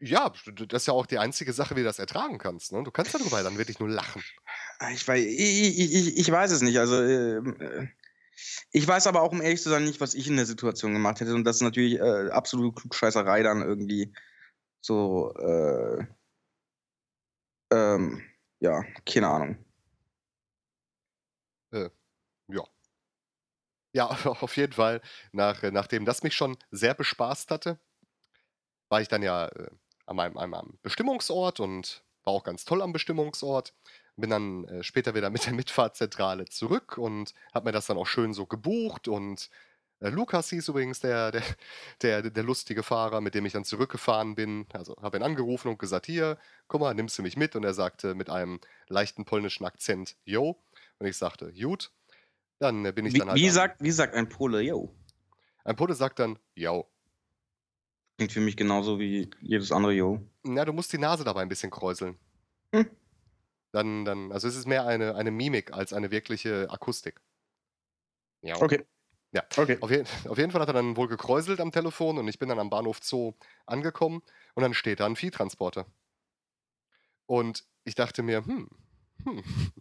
Ja, das ist ja auch die einzige Sache, wie du das ertragen kannst. Ne? Du kannst darüber dann wirklich nur lachen. Ah, Ich weiß, ich, ich, ich, weiß es nicht. Also, ähm, äh, ich weiß aber auch, um ehrlich zu sein, nicht, was ich in der Situation gemacht hätte. Und das ist natürlich äh, absolute Klugscheißerei dann irgendwie so, äh, ähm, ja, keine Ahnung. Ja. Ja, auf jeden Fall. Nach, äh, nachdem das mich schon sehr bespaßt hatte, war ich dann ja äh, an, meinem, an meinem Bestimmungsort und war auch ganz toll am Bestimmungsort. Bin dann äh, später wieder mit der Mitfahrzentrale zurück und habe mir das dann auch schön so gebucht und äh, Lukas hieß übrigens der, der, der, der lustige Fahrer, mit dem ich dann zurückgefahren bin. Also habe ihn angerufen und gesagt, hier, guck mal, nimmst du mich mit? Und er sagte mit einem leichten polnischen Akzent, yo. Und ich sagte, gut. Dann äh, bin ich Wie, dann halt. wie, sagt, wie sagt ein Pole, yo? ein Pole sagt dann, yo. Klingt für mich genauso wie jedes andere yo. Na, du musst die Nase dabei ein bisschen kräuseln. Hm. Dann, dann, also es ist mehr eine, eine Mimik als eine wirkliche Akustik. Ja. Okay. Ja. Okay. Auf, je auf jeden Fall hat er dann wohl gekräuselt am Telefon und ich bin dann am Bahnhof Zoo angekommen und dann steht da ein Viehtransporter. Und ich dachte mir, hm, hm,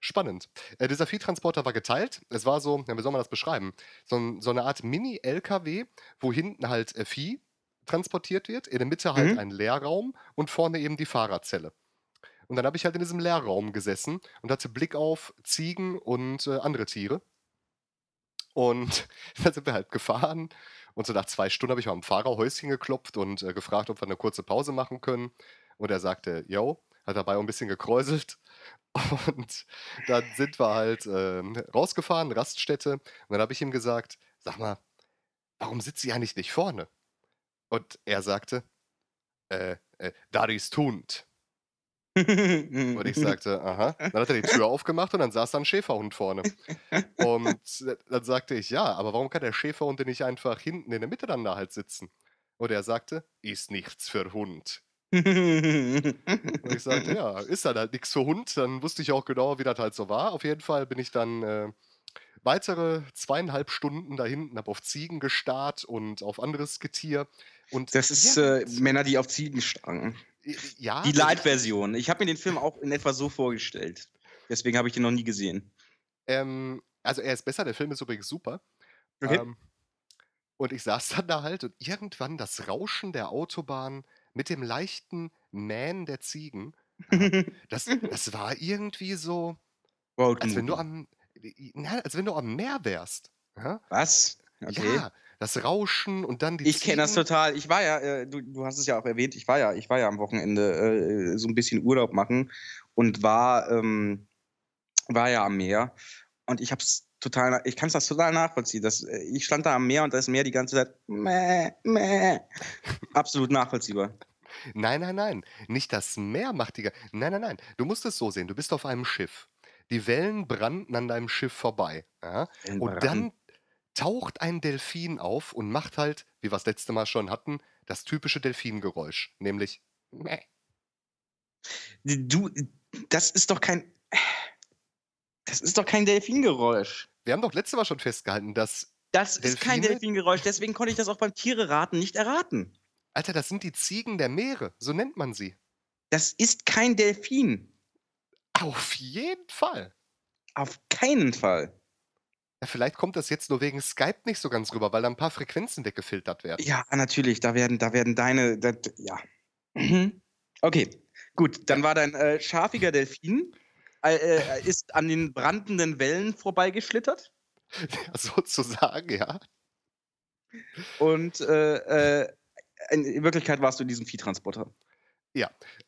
spannend. Äh, dieser Viehtransporter war geteilt. Es war so, ja, wie soll man das beschreiben? So, so eine Art Mini-LKW, wo hinten halt äh, Vieh transportiert wird, in der Mitte halt Mhm. ein Leerraum und vorne eben die Fahrerzelle. Und dann habe ich halt in diesem Leerraum gesessen und hatte Blick auf Ziegen und äh, andere Tiere. Und dann sind wir halt gefahren. Und so nach zwei Stunden habe ich mal am Fahrerhäuschen geklopft und äh, gefragt, ob wir eine kurze Pause machen können. Und er sagte, yo, hat dabei auch ein bisschen gekräuselt. Und dann sind wir halt ähm, rausgefahren, Raststätte. Und dann habe ich ihm gesagt, sag mal, warum sitzt ihr eigentlich nicht vorne? Und er sagte, äh, äh, da ist Hund. Und ich sagte, aha. Dann hat er die Tür aufgemacht und dann saß da ein Schäferhund vorne. Und dann sagte ich, ja, aber warum kann der Schäferhund denn nicht einfach hinten in der Mitte dann da halt sitzen? Und er sagte, ist nichts für Hund. Und ich sagte, ja, ist dann halt nichts für Hund. Dann wusste ich auch genau, wie das halt so war. Auf jeden Fall bin ich dann äh, weitere zweieinhalb Stunden da hinten, habe auf Ziegen gestarrt und auf anderes Getier. Und Das ist ja, äh, Männer, die auf Ziegen starren. Ja, Die Light-Version. Ich habe mir den Film auch in etwa so vorgestellt. Deswegen habe ich den noch nie gesehen. Ähm, also er ist besser, der Film ist übrigens super. Okay. Ähm, und ich saß dann da halt und irgendwann das Rauschen der Autobahn mit dem leichten Mähen der Ziegen, das, das war irgendwie so, Road als wenn du am, na, als wenn du am Meer wärst. Ja, Was? Okay. ja das Rauschen und dann die Ich kenne das total. Ich war ja, äh, du, du hast es ja auch erwähnt, ich war ja, ich war ja am Wochenende äh, so ein bisschen Urlaub machen und war, ähm, war ja am Meer. Und ich hab's total, ich kann es das total nachvollziehen. Das, äh, ich stand da am Meer und das Meer die ganze Zeit. Mäh, mäh. Absolut nachvollziehbar. Nein, nein, nein. Nicht das Meer macht die. Nein, nein, nein. Du musst es so sehen. Du bist auf einem Schiff. Die Wellen brannten an deinem Schiff vorbei. Ja? Und dann taucht ein Delfin auf und macht halt, wie wir das letzte Mal schon hatten, das typische Delfingeräusch. Nämlich. Mäh. Du, das ist doch kein. Das ist doch kein Delfingeräusch. Wir haben doch letzte Mal schon festgehalten, dass. Das ist kein Delfine? Delfingeräusch, deswegen konnte ich das auch beim Tiere-Raten nicht erraten. Alter, das sind die Ziegen der Meere. So nennt man sie. Das ist kein Delfin. Auf jeden Fall. Auf keinen Fall. Ja, vielleicht kommt das jetzt nur wegen Skype nicht so ganz rüber, weil da ein paar Frequenzen weggefiltert werden. Ja, natürlich, da werden, da werden deine. Da, ja. Mhm. Okay, gut. Dann war dein äh, schafiger Delfin, äh, äh, ist an den brandenden Wellen vorbeigeschlittert Sozusagen, ja. und äh, äh, in Wirklichkeit warst du in diesem Viehtransporter.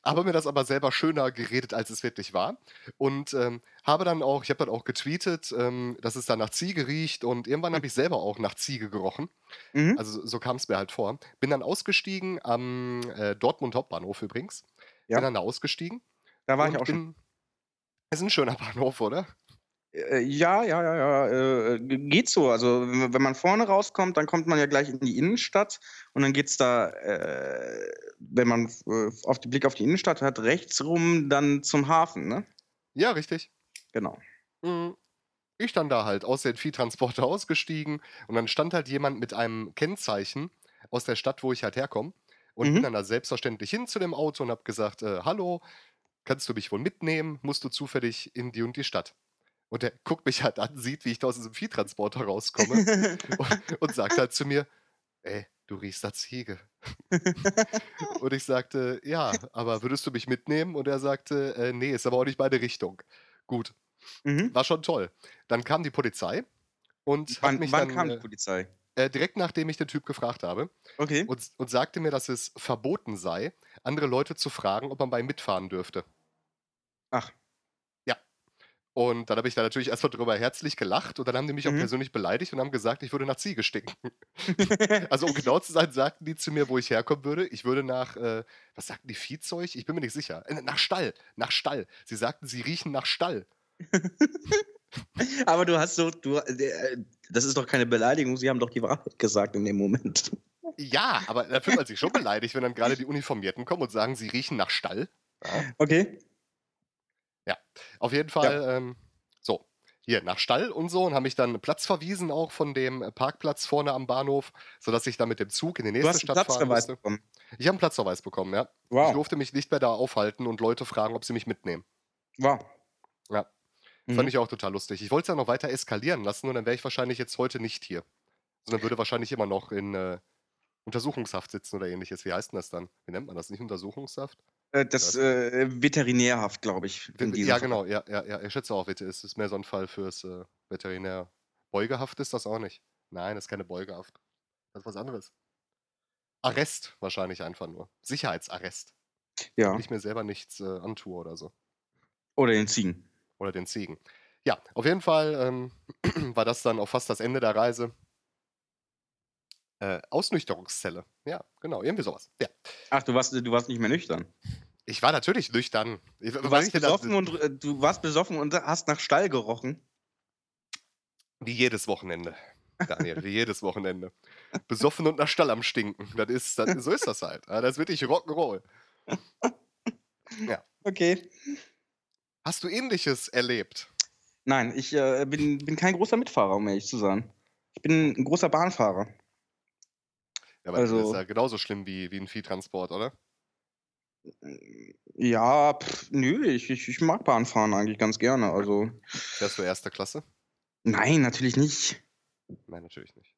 Habe mir das aber selber schöner geredet, als es wirklich war. Und ähm, habe dann auch, ich habe dann auch getweetet, ähm, dass es da nach Ziege riecht und irgendwann habe ich selber auch nach Ziege gerochen. Mhm. Also so kam es mir halt vor. Bin dann ausgestiegen am äh, Dortmund Hauptbahnhof übrigens. Ja. Bin dann da ausgestiegen. Da war ich auch schon. bin, Ist ein schöner Bahnhof, oder? Äh, ja, ja, ja, ja. Äh, geht so. Also, wenn man vorne rauskommt, dann kommt man ja gleich in die Innenstadt und dann geht's da, äh, wenn man auf den Blick auf die Innenstadt hat, rechts rum dann zum Hafen, ne? Ja, richtig. Genau. Mhm. Ich dann da halt aus dem Viehtransporter ausgestiegen und dann stand halt jemand mit einem Kennzeichen aus der Stadt, wo ich halt herkomme. Und Mhm. bin dann da selbstverständlich hin zu dem Auto und habe gesagt, äh, hallo, kannst du mich wohl mitnehmen? Musst du zufällig in die und die Stadt? Und der guckt mich halt an, sieht, wie ich da aus diesem Viehtransporter rauskomme und, und sagt halt zu mir, ey, du riechst nach Ziege. Und ich sagte, ja, aber würdest du mich mitnehmen? Und er sagte, äh, nee, ist aber auch nicht meine Richtung. Gut, mhm. war schon toll. Dann kam die Polizei und hat Wann, mich wann dann, kam äh, die Polizei? äh, direkt nachdem ich den Typ gefragt habe Okay. und, und sagte mir, dass es verboten sei, andere Leute zu fragen, ob man bei ihm mitfahren dürfte. Ach. Und dann habe ich da natürlich erstmal drüber herzlich gelacht und dann haben die mich auch Mhm. persönlich beleidigt und haben gesagt, ich würde nach Ziege stinken. Also um genau zu sein, sagten die zu mir, wo ich herkommen würde. Ich würde nach, äh, was sagten die, Viehzeug? Ich bin mir nicht sicher. Äh, nach Stall, nach Stall. Sie sagten, sie riechen nach Stall. Aber du hast so, du, äh, das ist doch keine Beleidigung, sie haben doch die Wahrheit gesagt in dem Moment. Ja, aber da fühlt man sich schon beleidigt, wenn dann gerade die Uniformierten kommen und sagen, sie riechen nach Stall. Ja. Okay. Auf jeden Fall, ähm, so, hier nach Stall und so und haben mich dann Platz verwiesen, auch von dem äh, Parkplatz vorne am Bahnhof, sodass ich dann mit dem Zug in die Du nächste hast einen Stadt fahren Platzverweis musste. bekommen. Ich habe einen Platzverweis bekommen, ja. Ich Wow. durfte mich nicht mehr da aufhalten und Leute fragen, ob sie mich mitnehmen. Wow. Ja. Mhm. Fand ich auch total lustig. Ich wollte es ja noch weiter eskalieren lassen und dann wäre ich wahrscheinlich jetzt heute nicht hier. Sondern würde wahrscheinlich immer noch in äh, Untersuchungshaft sitzen oder ähnliches. Wie heißt denn das dann? Wie nennt man das? Nicht Untersuchungshaft? Äh, das äh, Veterinärhaft, glaube ich. Ja, Fall. genau. Ja, ja, ja. Ich schätze auch, bitte. Es ist mehr so ein Fall fürs äh, Veterinär. Beugehaft ist das auch nicht. Nein, das ist keine Beugehaft. Das ist was anderes. Arrest wahrscheinlich einfach nur. Sicherheitsarrest. Ja. Wenn ich mir selber nichts äh, antue oder so. Oder den Ziegen. Oder den Ziegen. Ja, auf jeden Fall ähm, war das dann auch fast das Ende der Reise. Äh, Ausnüchterungszelle. Ja, genau, irgendwie sowas. Ja. Ach, du warst, du warst nicht mehr nüchtern. Ich war natürlich nüchtern. Ich, Du warst besoffen und äh, du warst besoffen und hast nach Stall gerochen. Wie jedes Wochenende. Daniel, wie jedes Wochenende. Besoffen und nach Stall am Stinken. Das ist, das, so ist das halt. Ja, Das ist wirklich Rock'n'Roll. Okay. Hast du ähnliches erlebt? Nein, ich äh, bin, bin kein großer Mitfahrer, um ehrlich zu sein. Ich bin ein großer Bahnfahrer. Ja, aber das Also- ist ja genauso schlimm wie, wie ein Viehtransport, oder? Ja, pff, nö, ich, ich, ich mag Bahnfahren eigentlich ganz gerne. Also, Fährst du erste Klasse? nein, natürlich nicht. Nein, natürlich nicht.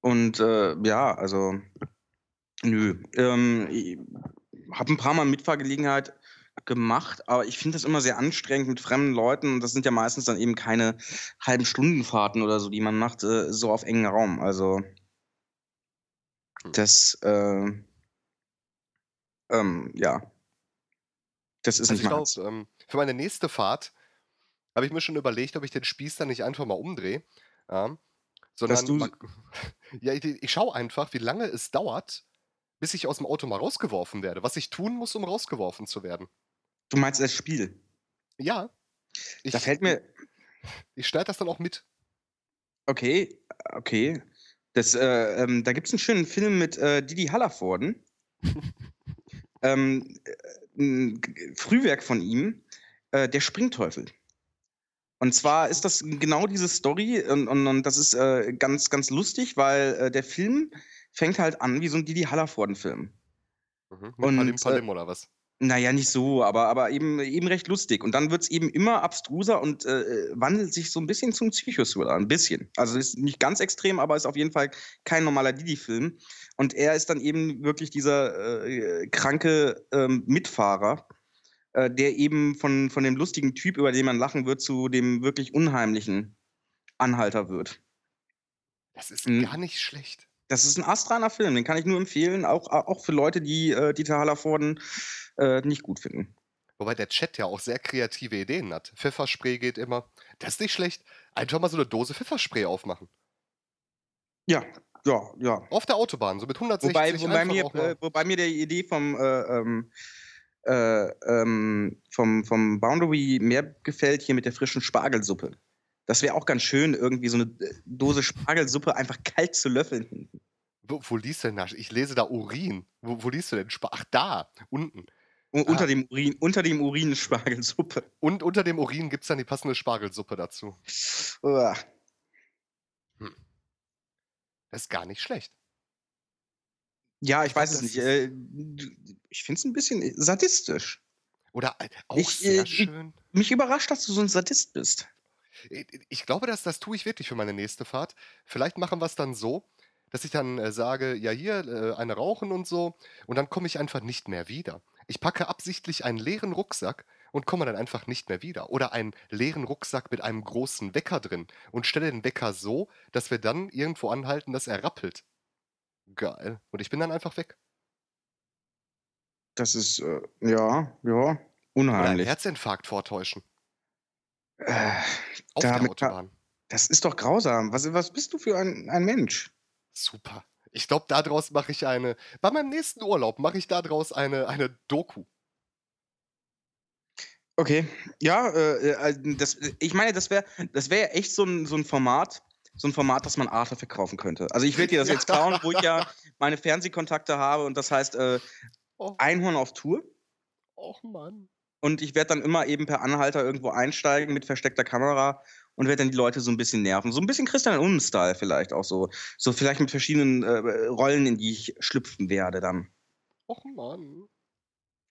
Und äh, ja, also, nö. Ähm, ich habe ein paar Mal Mitfahrgelegenheit gemacht, aber ich finde das immer sehr anstrengend mit fremden Leuten. Und das sind ja meistens dann eben keine halben Stundenfahrten oder so, die man macht, äh, so auf engen Raum. Also. Das, äh, ähm, ja. Das ist Also nicht ich ähm, für meine nächste Fahrt habe ich mir schon überlegt, ob ich den Spieß dann nicht einfach mal umdrehe. Ja, sondern mal, ja, ich, ich schaue einfach, wie lange es dauert, bis ich aus dem Auto mal rausgeworfen werde. Was ich tun muss, um rausgeworfen zu werden. Du meinst das Spiel? Ja. Ich, Da fällt mir, Ich schneide das dann auch mit. okay, okay. Das, äh, ähm, da gibt es einen schönen Film mit äh, Didi Hallervorden. ähm, äh, ein Frühwerk von ihm, äh, Der Springteufel. Und zwar ist das genau diese Story und, und, und das ist äh, ganz, ganz lustig, weil äh, der Film fängt halt an wie so ein Didi Hallervorden-Film. Mhm. Mit Und, Palim äh, Palim oder was? Naja, nicht so, aber, aber eben, eben recht lustig. Und dann wird es eben immer abstruser und äh, wandelt sich so ein bisschen zum Psychothriller. Ein bisschen. Also ist nicht ganz extrem, aber ist auf jeden Fall kein normaler Didi-Film. Und er ist dann eben wirklich dieser äh, kranke ähm, Mitfahrer, äh, der eben von, von dem lustigen Typ, über den man lachen wird, zu dem wirklich unheimlichen Anhalter wird. Das ist Mhm. gar nicht schlecht. Das ist ein astreiner Film, den kann ich nur empfehlen, auch, auch für Leute, die äh, Dieter Hallervorden äh, nicht gut finden. Wobei der Chat ja auch sehr kreative Ideen hat. Pfefferspray geht immer. Das ist nicht schlecht. Einfach mal so eine Dose Pfefferspray aufmachen. Ja, ja, ja. Auf der Autobahn, so mit 160 Wobei, wobei, mir, äh, wobei mir der Idee vom, äh, ähm, äh, ähm, vom, vom Boundary mehr gefällt, hier mit der frischen Spargelsuppe. Das wäre auch ganz schön, irgendwie so eine äh, Dose Spargelsuppe einfach kalt zu löffeln. Wo, wo liest du denn das? Ich lese da Urin. Wo, wo liest du denn? Spa Ach, da, unten. U- Ah. Unter dem Urin, unter dem Urin Spargelsuppe. Und unter dem Urin gibt es dann die passende Spargelsuppe dazu. Uah. Das ist gar nicht schlecht. Ja, ich weiß es nicht. Äh, ich finde es ein bisschen sadistisch. Oder äh, auch Ich, sehr äh, schön. Mich überrascht, dass du so ein Sadist bist. Ich, glaube, dass das tue ich wirklich für meine nächste Fahrt. Vielleicht machen wir es dann so, dass ich dann äh, sage, ja hier, äh, eine rauchen und so. Und dann komme ich einfach nicht mehr wieder. Ich packe absichtlich einen leeren Rucksack und komme dann einfach nicht mehr wieder. Oder einen leeren Rucksack mit einem großen Wecker drin und stelle den Wecker so, dass wir dann irgendwo anhalten, dass er rappelt. Geil. Und ich bin dann einfach weg. Das ist, äh, ja, ja, Oder einen unheimlich. Herzinfarkt vortäuschen. Äh, Auf der Autobahn. das ist doch grausam. Was, was bist du für ein, ein Mensch? Super. Ich glaube, daraus mache ich eine. Bei meinem nächsten Urlaub mache ich daraus eine, eine Doku. Okay, ja, äh, äh, das, ich meine, das wäre das wär echt so ein, so ein Format, so ein Format, das man Arte verkaufen könnte. Also ich werde dir das Ja. jetzt klauen, wo ich ja meine Fernsehkontakte habe und das heißt äh, Oh, Einhorn auf Tour. och Mann. Und ich werde dann immer eben per Anhalter irgendwo einsteigen mit versteckter Kamera und werde dann die Leute so ein bisschen nerven. So ein bisschen Christian Ulm-Style vielleicht auch so. So vielleicht mit verschiedenen äh, Rollen, in die ich schlüpfen werde dann. Och Mann.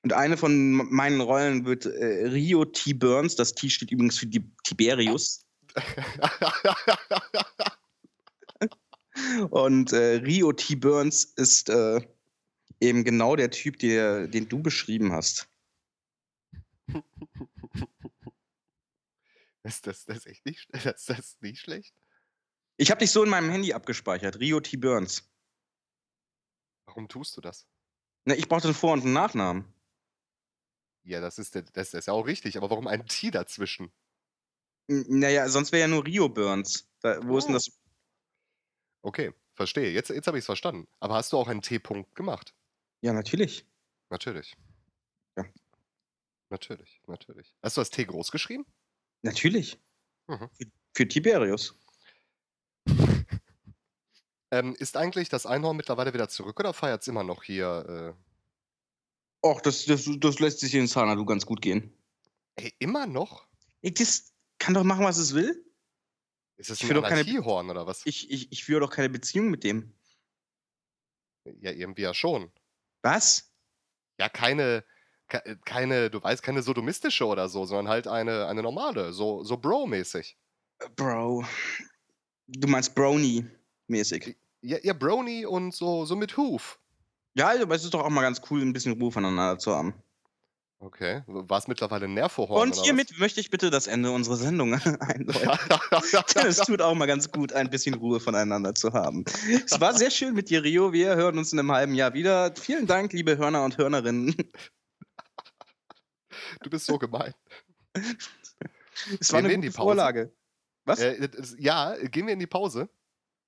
Und eine von meinen Rollen wird äh, Rio T. Burns. Das T steht übrigens für die Tiberius. Und äh, Rio T. Burns ist äh, eben genau der Typ, der, den du beschrieben hast. ist das, das ist echt nicht, das, das nicht schlecht? Ich habe dich so in meinem Handy abgespeichert. Rio T. Burns. Warum tust du das? Na, ich brauchte einen Vor- und einen Nachnamen. Ja, das ist, das, ist ja auch richtig, aber warum ein T dazwischen? N- Naja, sonst wäre ja nur Rio Burns. Da, wo ist denn Oh. das? Okay, verstehe. Jetzt, jetzt habe ich es verstanden. Aber hast du auch einen T-Punkt gemacht? Ja, natürlich. Natürlich. Natürlich, natürlich. Hast du das T groß geschrieben? Natürlich. Mhm. Für, für Tiberius. Ähm, ist eigentlich das Einhorn mittlerweile wieder zurück oder feiert es immer noch hier? Och, das, das, das lässt sich in Sanadu ganz gut gehen. Äh, ey, immer noch? Ich, das kann doch machen, was es will. Ist das Ich ein will doch keine- Anarchiehorn oder was? Ich, ich, ich führe doch keine Beziehung mit dem. Ja, irgendwie ja schon. Was? Ja, keine, ke- äh, keine, du weißt, keine sodomistische oder so, sondern halt eine, eine normale, so, so Bro-mäßig. Äh, Bro. Du meinst Brony-mäßig. Ja, ja, Brony und so, so mit Huf. Ja, aber es ist doch auch mal ganz cool, ein bisschen Ruhe voneinander zu haben. Okay, war es mittlerweile ein Nervohorn Und hiermit möchte ich bitte das Ende unserer Sendung einläuten. Denn es was? tut auch mal ganz gut, ein bisschen Ruhe voneinander zu haben. Es war sehr schön mit dir, Rio. Wir hören uns in einem halben Jahr wieder. Vielen Dank, liebe Hörner und Hörnerinnen. Du bist so gemein. Es war Gehen eine in die gute Pause? Vorlage. Was? Äh, das- ja, gehen wir in die Pause?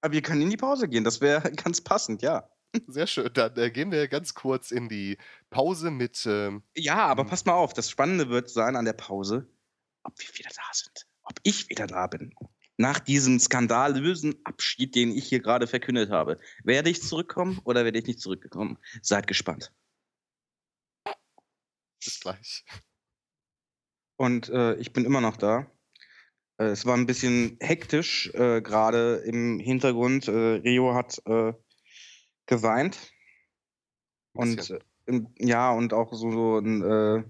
Aber wir können in die Pause gehen. Das wäre ganz passend, ja. Sehr schön. Dann äh, gehen wir ganz kurz in die Pause mit. Ähm, Ja, aber Hm. passt mal auf. Das Spannende wird sein an der Pause, ob wir wieder da sind. Ob ich wieder da bin. Nach diesem skandalösen Abschied, den ich hier gerade verkündet habe. Werde ich zurückkommen oder werde ich nicht zurückgekommen? Seid gespannt. Bis gleich. Und äh, ich bin immer noch da. Äh, es war ein bisschen hektisch, äh, gerade im Hintergrund. Äh, Rio hat äh, geweint. Ein Und äh, im- ja, und auch so, so ein äh,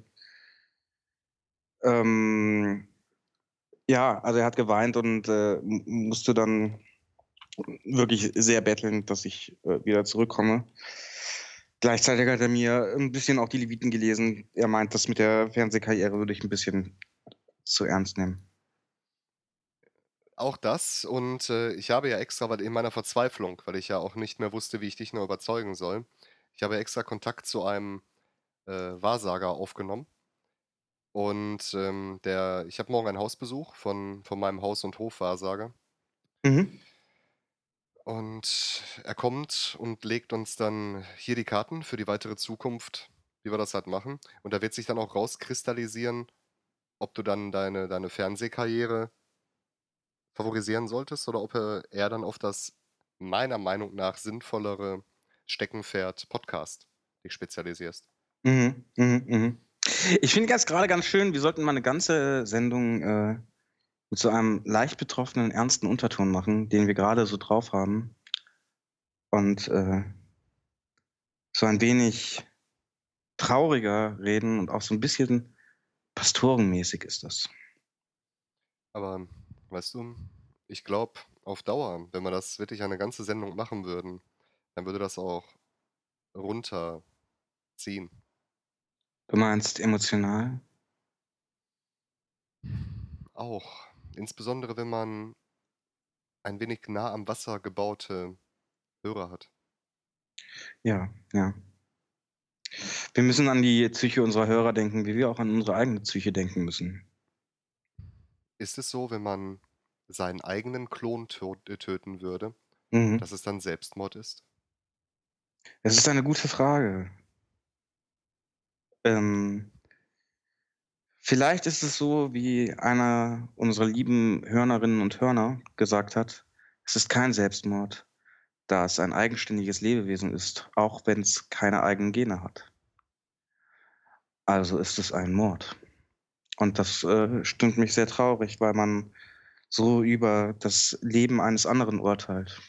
ähm, ja, also er hat geweint und musste dann wirklich sehr betteln, dass ich wieder zurückkomme. Gleichzeitig hat er mir ein bisschen auch die Leviten gelesen. Er meint, das mit der Fernsehkarriere würde ich ein bisschen zu ernst nehmen. Auch das und äh, ich habe ja extra, weil in meiner Verzweiflung, weil ich ja auch nicht mehr wusste, wie ich dich noch überzeugen soll, ich habe extra Kontakt zu einem äh, Wahrsager aufgenommen. Und ähm, der, ich habe morgen einen Hausbesuch von, von meinem Haus- und Hofwahrsager. Mhm. Und er kommt und legt uns dann hier die Karten für die weitere Zukunft, wie wir das halt machen. Und da wird sich dann auch rauskristallisieren, ob du dann deine, deine Fernsehkarriere favorisieren solltest oder ob er, dann auf das meiner Meinung nach sinnvollere Steckenpferd Podcast dich spezialisierst. Mhm. Mhm. Mhm. Ich finde das gerade ganz schön, wir sollten mal eine ganze Sendung äh, mit so einem leicht betroffenen, ernsten Unterton machen, den wir gerade so drauf haben. Und äh, so ein wenig trauriger reden und auch so ein bisschen pastorenmäßig ist das. Aber weißt du, ich glaube, auf Dauer, wenn wir das wirklich eine ganze Sendung machen würden, dann würde das auch runterziehen. Du meinst emotional? Auch. Insbesondere, wenn man ein wenig nah am Wasser gebaute Hörer hat. Ja, ja. Wir müssen an die Psyche unserer Hörer denken, wie wir auch an unsere eigene Psyche denken müssen. Ist es so, wenn man seinen eigenen Klon äh, töten würde, Mhm. dass es dann Selbstmord ist? Es ist eine gute Frage. Ähm vielleicht ist es so, wie einer unserer lieben Hörnerinnen und Hörner gesagt hat: „Es ist kein Selbstmord, da es ein eigenständiges Lebewesen ist, auch wenn's keine eigenen Gene hat.“ Also ist es ein Mord. Und das, äh, stimmt mich sehr traurig, weil man so über das Leben eines anderen urteilt.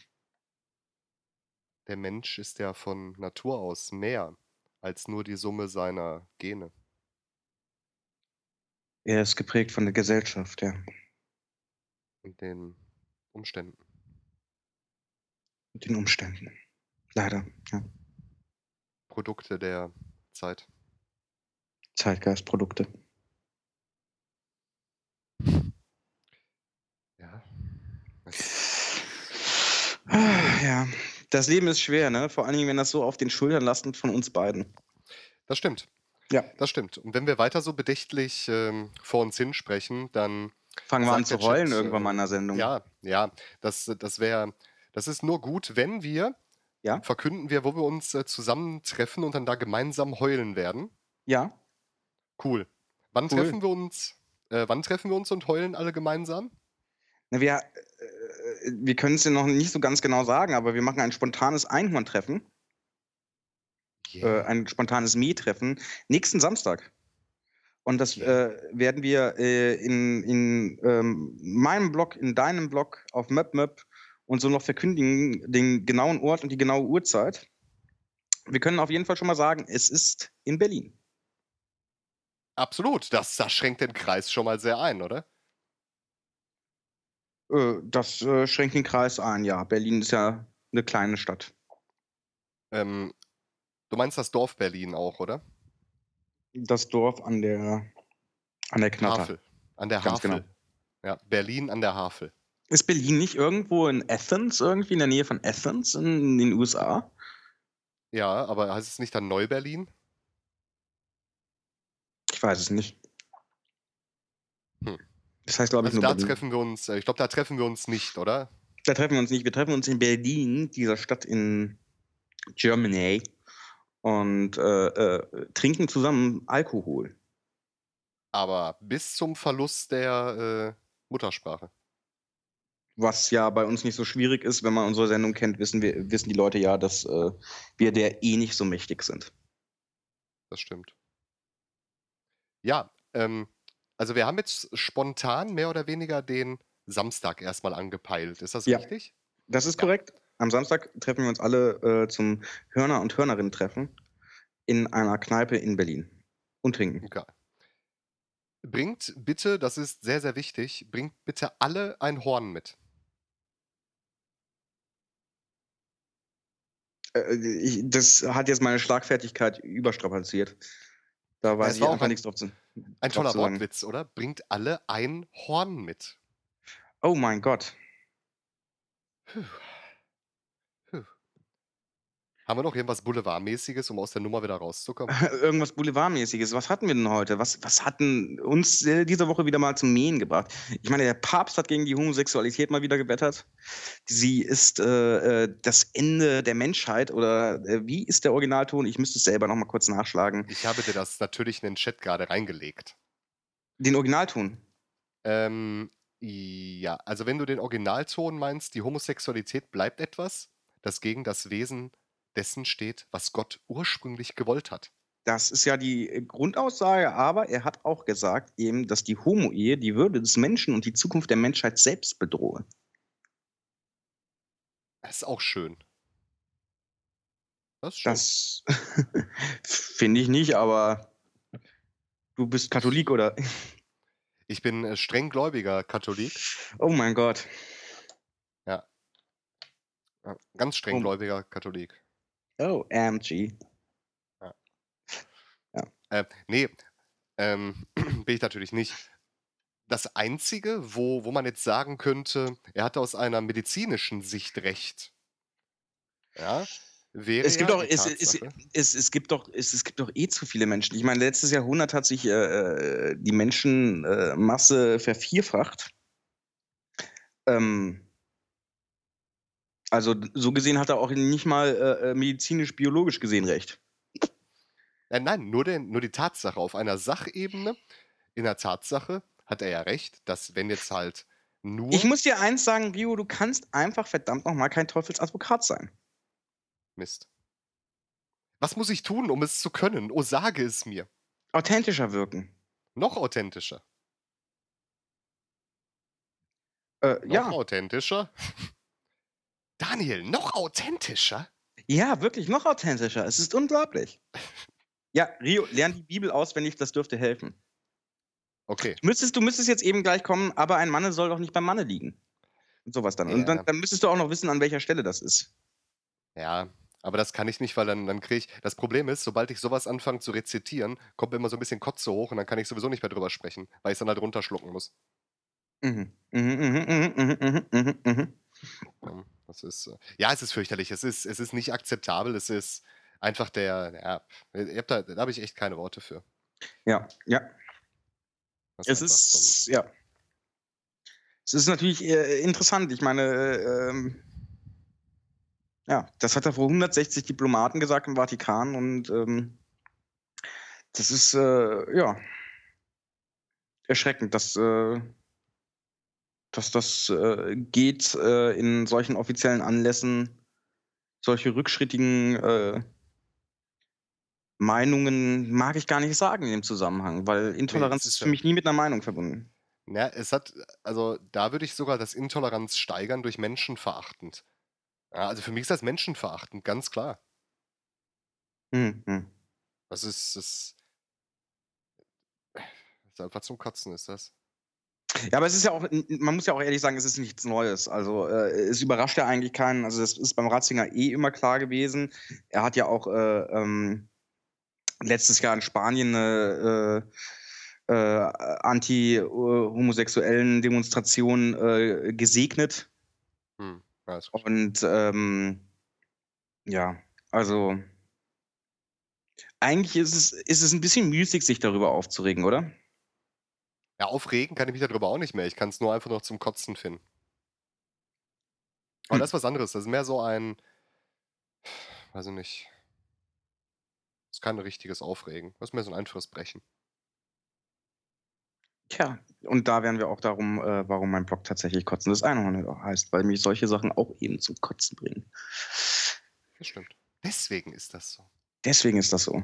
Der Mensch ist ja von Natur aus mehr als nur die Summe seiner Gene. Er ist geprägt von der Gesellschaft, ja. Und den Umständen. Den Umständen. Leider, ja. Produkte der Zeit. Zeitgeistprodukte. Ja. Ja, das Leben ist schwer, ne? Vor allen Dingen, wenn das so auf den Schultern lastet von uns beiden. Das stimmt. Ja. Das stimmt. Und wenn wir weiter so bedächtlich, ähm, vor uns hinsprechen, dann Fangen wir an zu heulen Chat, irgendwann mal äh in der Sendung. ja, ja, das das wäre das ist nur gut, wenn wir Ja? verkünden wir, wo wir uns, äh, zusammentreffen und dann da gemeinsam heulen werden. Ja. Cool. Wann Cool. treffen wir uns äh, wann treffen wir uns und heulen alle gemeinsam? Na, wir äh, wir können's dir noch nicht so ganz genau sagen, aber wir machen ein spontanes Einhorntreffen. Äh, Yeah. ein spontanes Me-Treffen nächsten Samstag. Und das, äh, werden wir, äh, in in, ähm, meinem Blog, in deinem Blog auf MapMap und so noch verkündigen, den genauen Ort und die genaue Uhrzeit. Wir können auf jeden Fall schon mal sagen, es ist in Berlin. Absolut, das das schränkt den Kreis schon mal sehr ein, oder? Äh, das, äh, schränkt den Kreis ein, ja. Berlin ist ja 'ne kleine Stadt. Ähm, du meinst das Dorf Berlin auch, oder? Das Dorf an der an der Knatter. Havel. An der Ganz genau. Havel. Ja, Berlin an der Havel. Ist Berlin nicht irgendwo in Athens, irgendwie in der Nähe von Athens in den USA? Ja, aber heißt es nicht dann Neu-Berlin? Ich weiß es nicht. Hm. Das heißt, glaube ich, Also da Berlin. treffen wir uns äh, ich glaube, da treffen wir uns nicht, oder? Da treffen wir uns nicht. Wir treffen uns in Berlin, dieser Stadt in Germany und, äh, äh, trinken zusammen Alkohol. Aber bis zum Verlust der, äh, Muttersprache. Was ja bei uns nicht so schwierig ist. Wenn man unsere Sendung kennt, wissen wir wissen die Leute ja, dass, äh, wir der eh nicht so mächtig sind. Das stimmt. Ja, ähm, also wir haben jetzt spontan mehr oder weniger den Samstag erst mal angepeilt. Ist das Ja. richtig? Das ist Ja. korrekt. Am Samstag treffen wir uns alle, äh, zum Hörner und Hörnerinnen-Treffen in einer Kneipe in Berlin und trinken. Geil. Bringt bitte, das ist sehr, sehr wichtig, bringt bitte alle ein Horn mit. Äh, ich das hat jetzt meine Schlagfertigkeit überstrapaziert. Da weiß ich war einfach ein nix drauf zu ein toller. Wortwitz, oder? Bringt alle ein Horn mit. Oh mein Gott. Puh. Haben wir noch irgendwas Boulevardmäßiges, um aus der Nummer wieder rauszukommen? Irgendwas Boulevardmäßiges. Was hatten wir denn heute? Was was hat 'n uns, äh, diese Woche wieder mal zum Mähen gebracht? Ich meine, der Papst hat gegen die Homosexualität mal wieder gewettert. Sie ist, äh, äh, das Ende der Menschheit oder, äh, wie ist der Originalton? Ich müsste es selber noch mal kurz nachschlagen. Ich habe dir das natürlich in den Chat grade reingelegt. Den Originalton? Ähm, ja, also wenn du den Originalton meinst, die Homosexualität bleibt etwas, das gegen das Wesen dessen steht, was Gott ursprünglich gewollt hat. Das ist ja die, äh, Grundaussage, aber er hat auch gesagt eben, dass die Homo-Ehe die Würde des Menschen und die Zukunft der Menschheit selbst bedrohe. Das ist auch schön. Das ist schön. Das finde ich nicht, aber du bist Katholik, oder? Ich bin, äh, strenggläubiger Katholik. Oh mein Gott. Ja. Ganz Oh. strenggläubiger Katholik. Oh, OMG. Ja. Ja. Äh, ne, ähm, bin ich natürlich nicht. das Einzige, wo wo man jetzt sagen könnte, er hat aus einer medizinischen Sicht recht ja, Es gibt ja doch es es es es gibt doch es es gibt doch eh zu viele Menschen. Ich meine, letztes Jahrhundert hat sich, äh, äh, die Menschenmasse äh, vervierfacht. Ähm also, so gesehen hat er auch nicht mal, äh, äh, medizinisch-biologisch gesehen recht. Äh, nein, nur den nur die Tatsache auf einer Sachebene in der Tatsache hat er ja recht, dass wenn jetzt halt Ich nur muss dir eins sagen, Rio, du kannst einfach verdammt noch mal kein Teufelsadvokat sein. Mist. Was muss ich tun, um es zu können? Oh, sage es mir. Authentischer wirken. Noch authentischer. Äh, Noch ja. authentischer? Daniel, noch authentischer? Ja, wirklich noch authentischer. Es ist unglaublich. Ja, Rio, lern die Bibel auswendig, das dürfte helfen. Okay. Müsstest du müsstest jetzt eben gleich kommen, aber ein Manne soll doch nicht beim Manne liegen. Und sowas dann. Und dann Ja. dann müsstest du auch noch wissen, an welcher Stelle das ist. Ja, aber das kann ich nicht, weil dann dann kriege ich das Problem ist, sobald ich sowas anfange zu rezitieren, kommt mir immer so 'n bisschen Kotze hoch und dann kann ich sowieso nicht mehr drüber sprechen, weil ich's dann halt runterschlucken muss. Mhm. Mhm, mhm, mhm, mhm, mhm, mhm, mhm. Das ist, äh ja, es ist fürchterlich. Es ist es ist nicht akzeptabel. Es ist einfach der ja, ich habe da da habe ich echt keine Worte für. Ja, ja. Was Es ist ja. Es ist natürlich, äh, interessant. Ich meine, äh, ähm ja, das hat er vor 160 Diplomaten gesagt im Vatikan und, ähm das ist, äh, ja erschreckend, dass, dass das, äh, geht, äh, in solchen offiziellen Anlässen solche rückschrittigen, äh Meinungen mag ich gar nicht sagen in dem Zusammenhang, weil Intoleranz es ist ist für mich nie mit 'ner Meinung verbunden. Ja, es hat also, da würde ich sogar das Intoleranz steigern durch menschenverachtend. Ja, also, für mich ist das menschenverachtend, ganz klar. Mhm. Das ist das ist einfach zum Kotzen ist das. Ja, aber es ist ja auch man muss ja auch ehrlich sagen, es ist nichts Neues. Also, äh, es überrascht ja eigentlich keinen. Also, das ist beim Ratzinger eh immer klar gewesen. Er hat ja auch, äh, ähm, letztes Jahr in Spanien 'ne, äh, äh, anti, äh, homosexuellen Demonstration, äh, gesegnet. Richtig. Und, ähm, ja, also eigentlich ist es ist es 'n bisschen müßig, sich darüber aufzuregen, oder? Ja, aufregen kann ich mich da drüber auch nicht mehr. Ich kann's nur einfach noch zum Kotzen finden. Aber Hm. das ist was anderes. Das ist mehr so ein weiß ich nicht. Ist kein richtiges Aufregen. Das ist mehr so 'n einfaches Brechen. Tja, und da wären wir auch darum, äh, warum mein Blog tatsächlich „Kotzendes Einhorn“ heißt, weil mich solche Sachen auch eben zum Kotzen bringen. Das stimmt. Deswegen ist das so. Deswegen ist das so.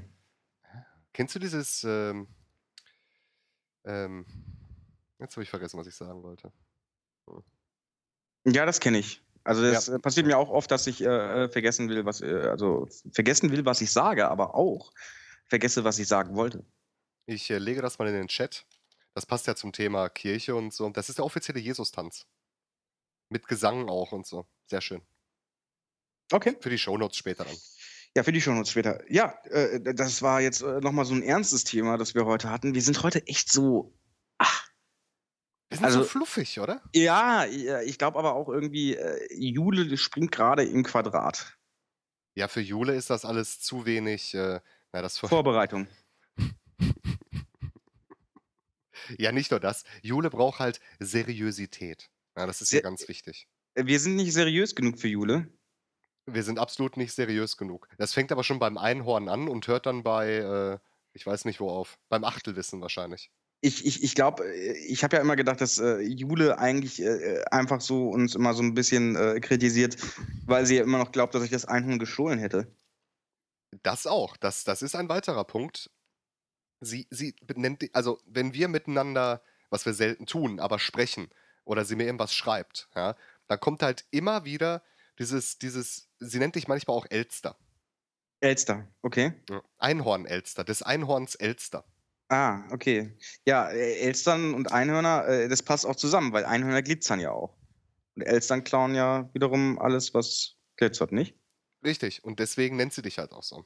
Kennst du dieses, ähm ähm jetzt habe ich vergessen, was ich sagen wollte. Hm. Ja, das kenne ich. Also, Ja. das, äh, passiert mir auch oft, dass ich, äh, äh, vergessen will, was, äh also, vergessen will, was ich sage, aber auch vergesse, was ich sagen wollte. Ich, äh, lege das mal in den Chat. Das passt ja zum Thema Kirche und so. Das ist der offizielle Jesustanz. Mit Gesang auch und so. Sehr schön. Okay. Für die Shownotes später dann. Ja, für die Shownotes später. Ja, äh, das war jetzt, äh, noch mal so 'n ernstes Thema, das wir heute hatten. Wir sind heute echt so ach. Wir sind Also so fluffig, oder? Ja, ja, ich glaube aber auch irgendwie, äh, Jule springt grade im Quadrat. Ja, für Jule ist das alles zu wenig, äh na, das vor Vorbereitung. Ja, nicht nur das. Jule braucht halt Seriosität. Ja, das ist Se ganz wichtig. Wir sind nicht seriös genug für Jule. Wir sind absolut nicht seriös genug. Das fängt aber schon beim Einhorn an und hört dann bei, äh, ich weiß nicht wo auf. Beim Achtelwissen wahrscheinlich. Ich ich ich glaube, äh, ich habe ja immer gedacht, dass, äh, Jule eigentlich, äh, äh, einfach so uns immer so 'n bisschen, äh, kritisiert, weil sie ja immer noch glaubt, dass ich das Einhorn gestohlen hätte. Das auch. Das das ist ein weiterer Punkt. Sie sie benennt also, wenn wir miteinander, was wir selten tun, aber sprechen oder sie mir irgendwas schreibt, ja, dann kommt halt immer wieder dieses dieses sie nennt dich manchmal auch Elster. Elster, okay. Ja, Einhorn-Elster, des Einhorns Elster. Ah, okay. Ja, Elstern und Einhörner, äh, das passt auch zusammen, weil Einhörner glitzern ja auch. Und Elstern klauen ja wiederum alles, was glitzert, nicht? Richtig. Und deswegen nennt sie dich halt auch so.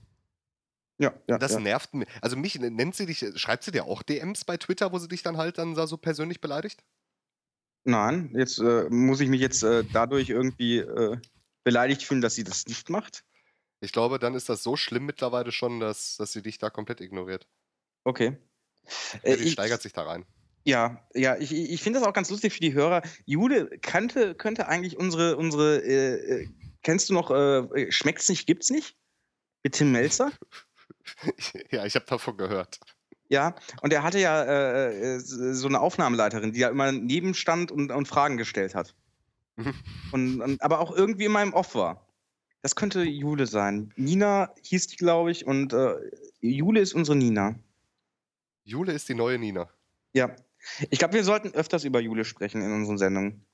Ja, ja, Das ja. nervt mich. Also mich nennt sie dich, schreibt sie dir auch DMs bei Twitter, wo sie dich dann halt dann da so persönlich beleidigt? Nein, jetzt äh, muss ich mich jetzt äh, dadurch irgendwie äh, beleidigt fühlen, dass sie das nicht macht. Ich glaube, dann ist das so schlimm mittlerweile schon, dass, dass sie dich da komplett ignoriert. Okay. Ja, Äh, die ich, steigert sich da rein. ja, ja, ich, ich finde das auch ganz lustig für die Hörer. Jude könnte, könnte eigentlich unsere, unsere äh, äh, kennst du noch, äh, schmeckt's nicht, gibt's nicht? Mit Tim Melzer? ja, ich habe davon gehört. Ja, und er hatte ja äh, äh, so eine Aufnahmeleiterin, die ja immer neben stand und, und Fragen gestellt hat. Und, und, aber auch irgendwie immer im Off war. Das könnte Jule sein. Nina hieß die, glaube ich, und äh, Jule ist unsere Nina. Jule ist die neue Nina. Ja. Ich glaube, wir sollten öfters über Jule sprechen in unseren Sendungen.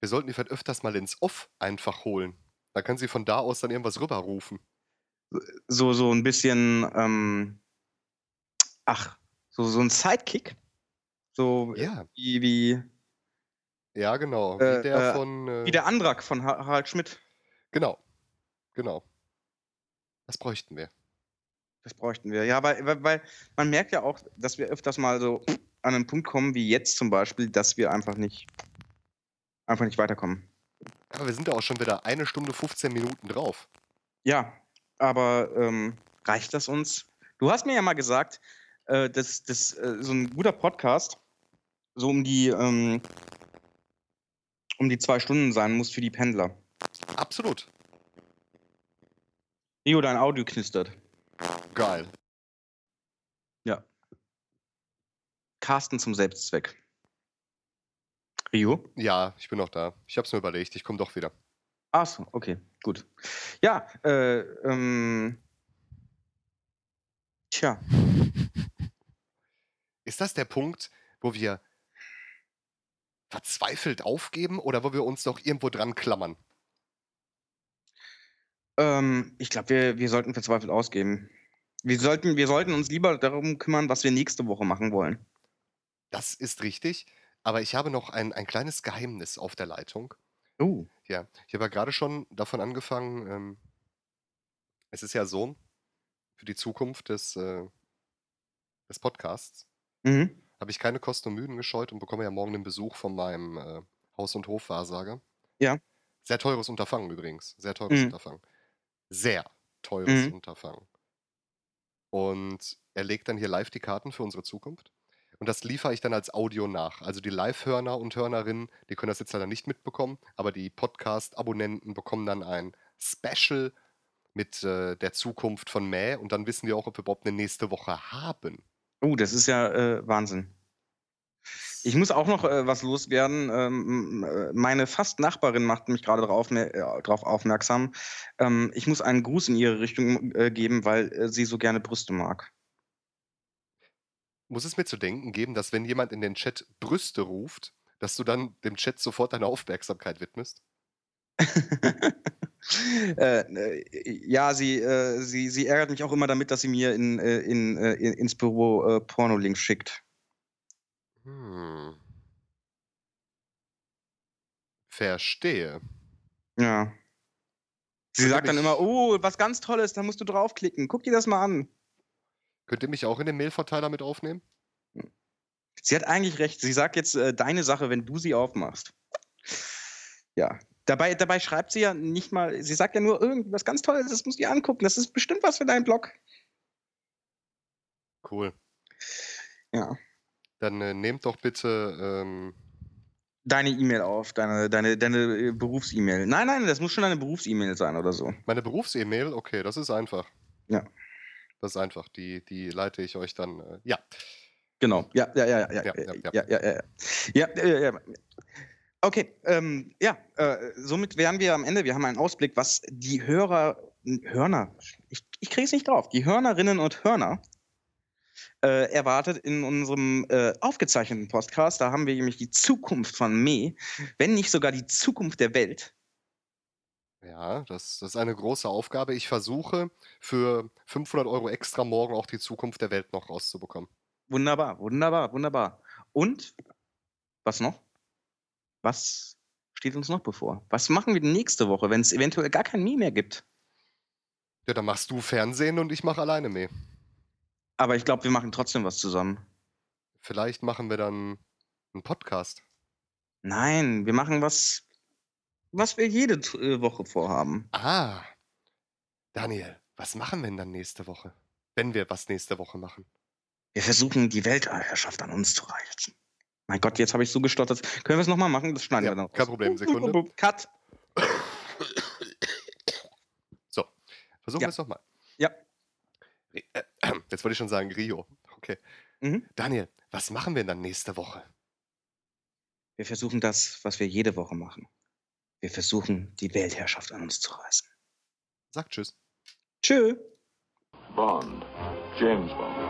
Wir sollten die vielleicht öfters mal ins Off einfach holen. Da kann sie von da aus dann irgendwas rüberrufen. So, so ein bisschen, ähm, ach, so, so ein Sidekick. So Ja, wie, wie, ja, genau. Wie Äh, der äh, von. Äh, wie der Andrak von Ha- Harald Schmidt. Genau. Genau. Das bräuchten wir. Das bräuchten wir. Ja, weil, weil, weil man merkt ja auch, dass wir öfters mal so an einen Punkt kommen, wie jetzt zum Beispiel, dass wir einfach nicht, einfach nicht weiterkommen. Aber wir sind ja auch schon wieder eine Stunde 15 Minuten drauf. Ja, aber ähm, reicht das uns? Du hast mir ja mal gesagt, äh, dass, dass äh, so ein guter Podcast so um die, ähm, um die zwei Stunden sein muss für die Pendler. Absolut. Rio, dein Audio knistert. Geil. Ja. Carsten zum Selbstzweck. Rio? Ja, ich bin noch da. Ich hab's mir überlegt. Ich komme doch wieder. Ach so, okay, gut. Ja, äh, ähm. Tja, Ist das der Punkt, wo wir verzweifelt aufgeben oder wo wir uns noch irgendwo dran klammern? ähm, ich glaube, wir, wir sollten verzweifelt ausgeben. Wir sollten, wir sollten uns lieber darum kümmern, was wir nächste Woche machen wollen. Das ist richtig. Aber ich habe noch ein, ein kleines Geheimnis auf der Leitung. Oh. Ja, ich habe ja gerade schon davon angefangen. Ähm, es ist ja so, für die Zukunft des, äh, des Podcasts Mhm. Habe ich keine Kosten und Mühen gescheut und bekomme ja morgen den Besuch von meinem äh, Haus- und Hofwahrsager. Ja. Sehr teures Unterfangen übrigens. Sehr teures Mhm. Unterfangen. Sehr teures Mhm. Unterfangen. Und er legt dann hier live die Karten für unsere Zukunft. Und das liefere ich dann als Audio nach. Also die Live-Hörner und Hörnerinnen, die können das jetzt leider nicht mitbekommen, aber die Podcast-Abonnenten bekommen dann ein Special mit äh, der Zukunft von Mäh und dann wissen wir auch, ob wir überhaupt eine nächste Woche haben. Oh, das ist ja äh, Wahnsinn. Ich muss auch noch äh, was loswerden. Ähm, äh, meine fast Nachbarin macht mich gerade darauf äh, drauf aufmerksam. Ähm, ich muss einen Gruß in ihre Richtung äh, geben, weil äh, sie so gerne Brüste mag. Muss es mir zu denken geben, dass wenn jemand in den Chat Brüste ruft, dass du dann dem Chat sofort deine Aufmerksamkeit widmest? äh, äh, ja, sie, äh, sie, sie ärgert mich auch immer damit, dass sie mir in, äh, in, äh, in, ins Büro äh, Pornolinks schickt. Hm. Verstehe. Ja. Sie sagt dann immer, oh, was ganz Tolles, da musst du draufklicken. Guck dir das mal an. Könnt ihr mich auch in den Mailverteiler mit aufnehmen? Sie hat eigentlich recht. Sie sagt jetzt äh, deine Sache, wenn du sie aufmachst. Ja. Dabei, dabei schreibt sie ja nicht mal, sie sagt ja nur irgendwas ganz Tolles, das musst du dir angucken. Das ist bestimmt was für deinen Blog. Cool. Ja. Dann äh, nehmt doch bitte. Ähm, Deine E-Mail auf, deine, deine, deine äh, Berufs-E-Mail. Nein, nein, das muss schon deine Berufs-E-Mail sein oder so. meine Berufs-E-Mail, okay, das ist einfach. Ja. Das ist einfach. Die, die leite ich euch dann. Äh, ja. Genau. Ja, ja, ja, ja, ja, Ja, ja, ja, ja, ja, ja. Ja, ja, ja. Okay, ähm, ja, äh, somit wären wir am Ende. Wir haben einen Ausblick, was die Hörer, Hörner, ich, ich kriege es nicht drauf, die Hörnerinnen und Hörner äh, erwartet in unserem äh, aufgezeichneten Podcast. Da haben wir nämlich die Zukunft von Me, wenn nicht sogar die Zukunft der Welt. Ja, das, das ist eine große Aufgabe. Ich versuche für 500 Euro extra morgen auch die Zukunft der Welt noch rauszubekommen. Wunderbar, wunderbar, wunderbar. Und was noch? Was steht uns noch bevor? Was machen wir nächste Woche, wenn es eventuell gar kein Me mehr gibt? Ja, dann machst du Fernsehen und ich mache alleine mehr. Aber ich glaube, wir machen trotzdem was zusammen. Vielleicht machen wir dann einen Podcast. Nein, wir machen was, was wir jede äh, Woche vorhaben. Ah. Daniel, was machen wir denn dann nächste Woche? Wenn wir was nächste Woche machen. Wir versuchen, die Weltherrschaft an uns zu reichen. Mein Gott, jetzt habe ich so gestottert. Können wir es nochmal machen? Das schneiden Ja, wir dann. kein. Problem, Sekunde. Cut. So, versuchen Ja. wir es nochmal. Ja. Jetzt wollte ich schon sagen Rio. Okay. Mhm. Daniel, was machen wir denn dann nächste Woche? Wir versuchen das, was wir jede Woche machen. Wir versuchen, die Weltherrschaft an uns zu reißen. Sag Tschüss. Tschö. Bond. James Bond.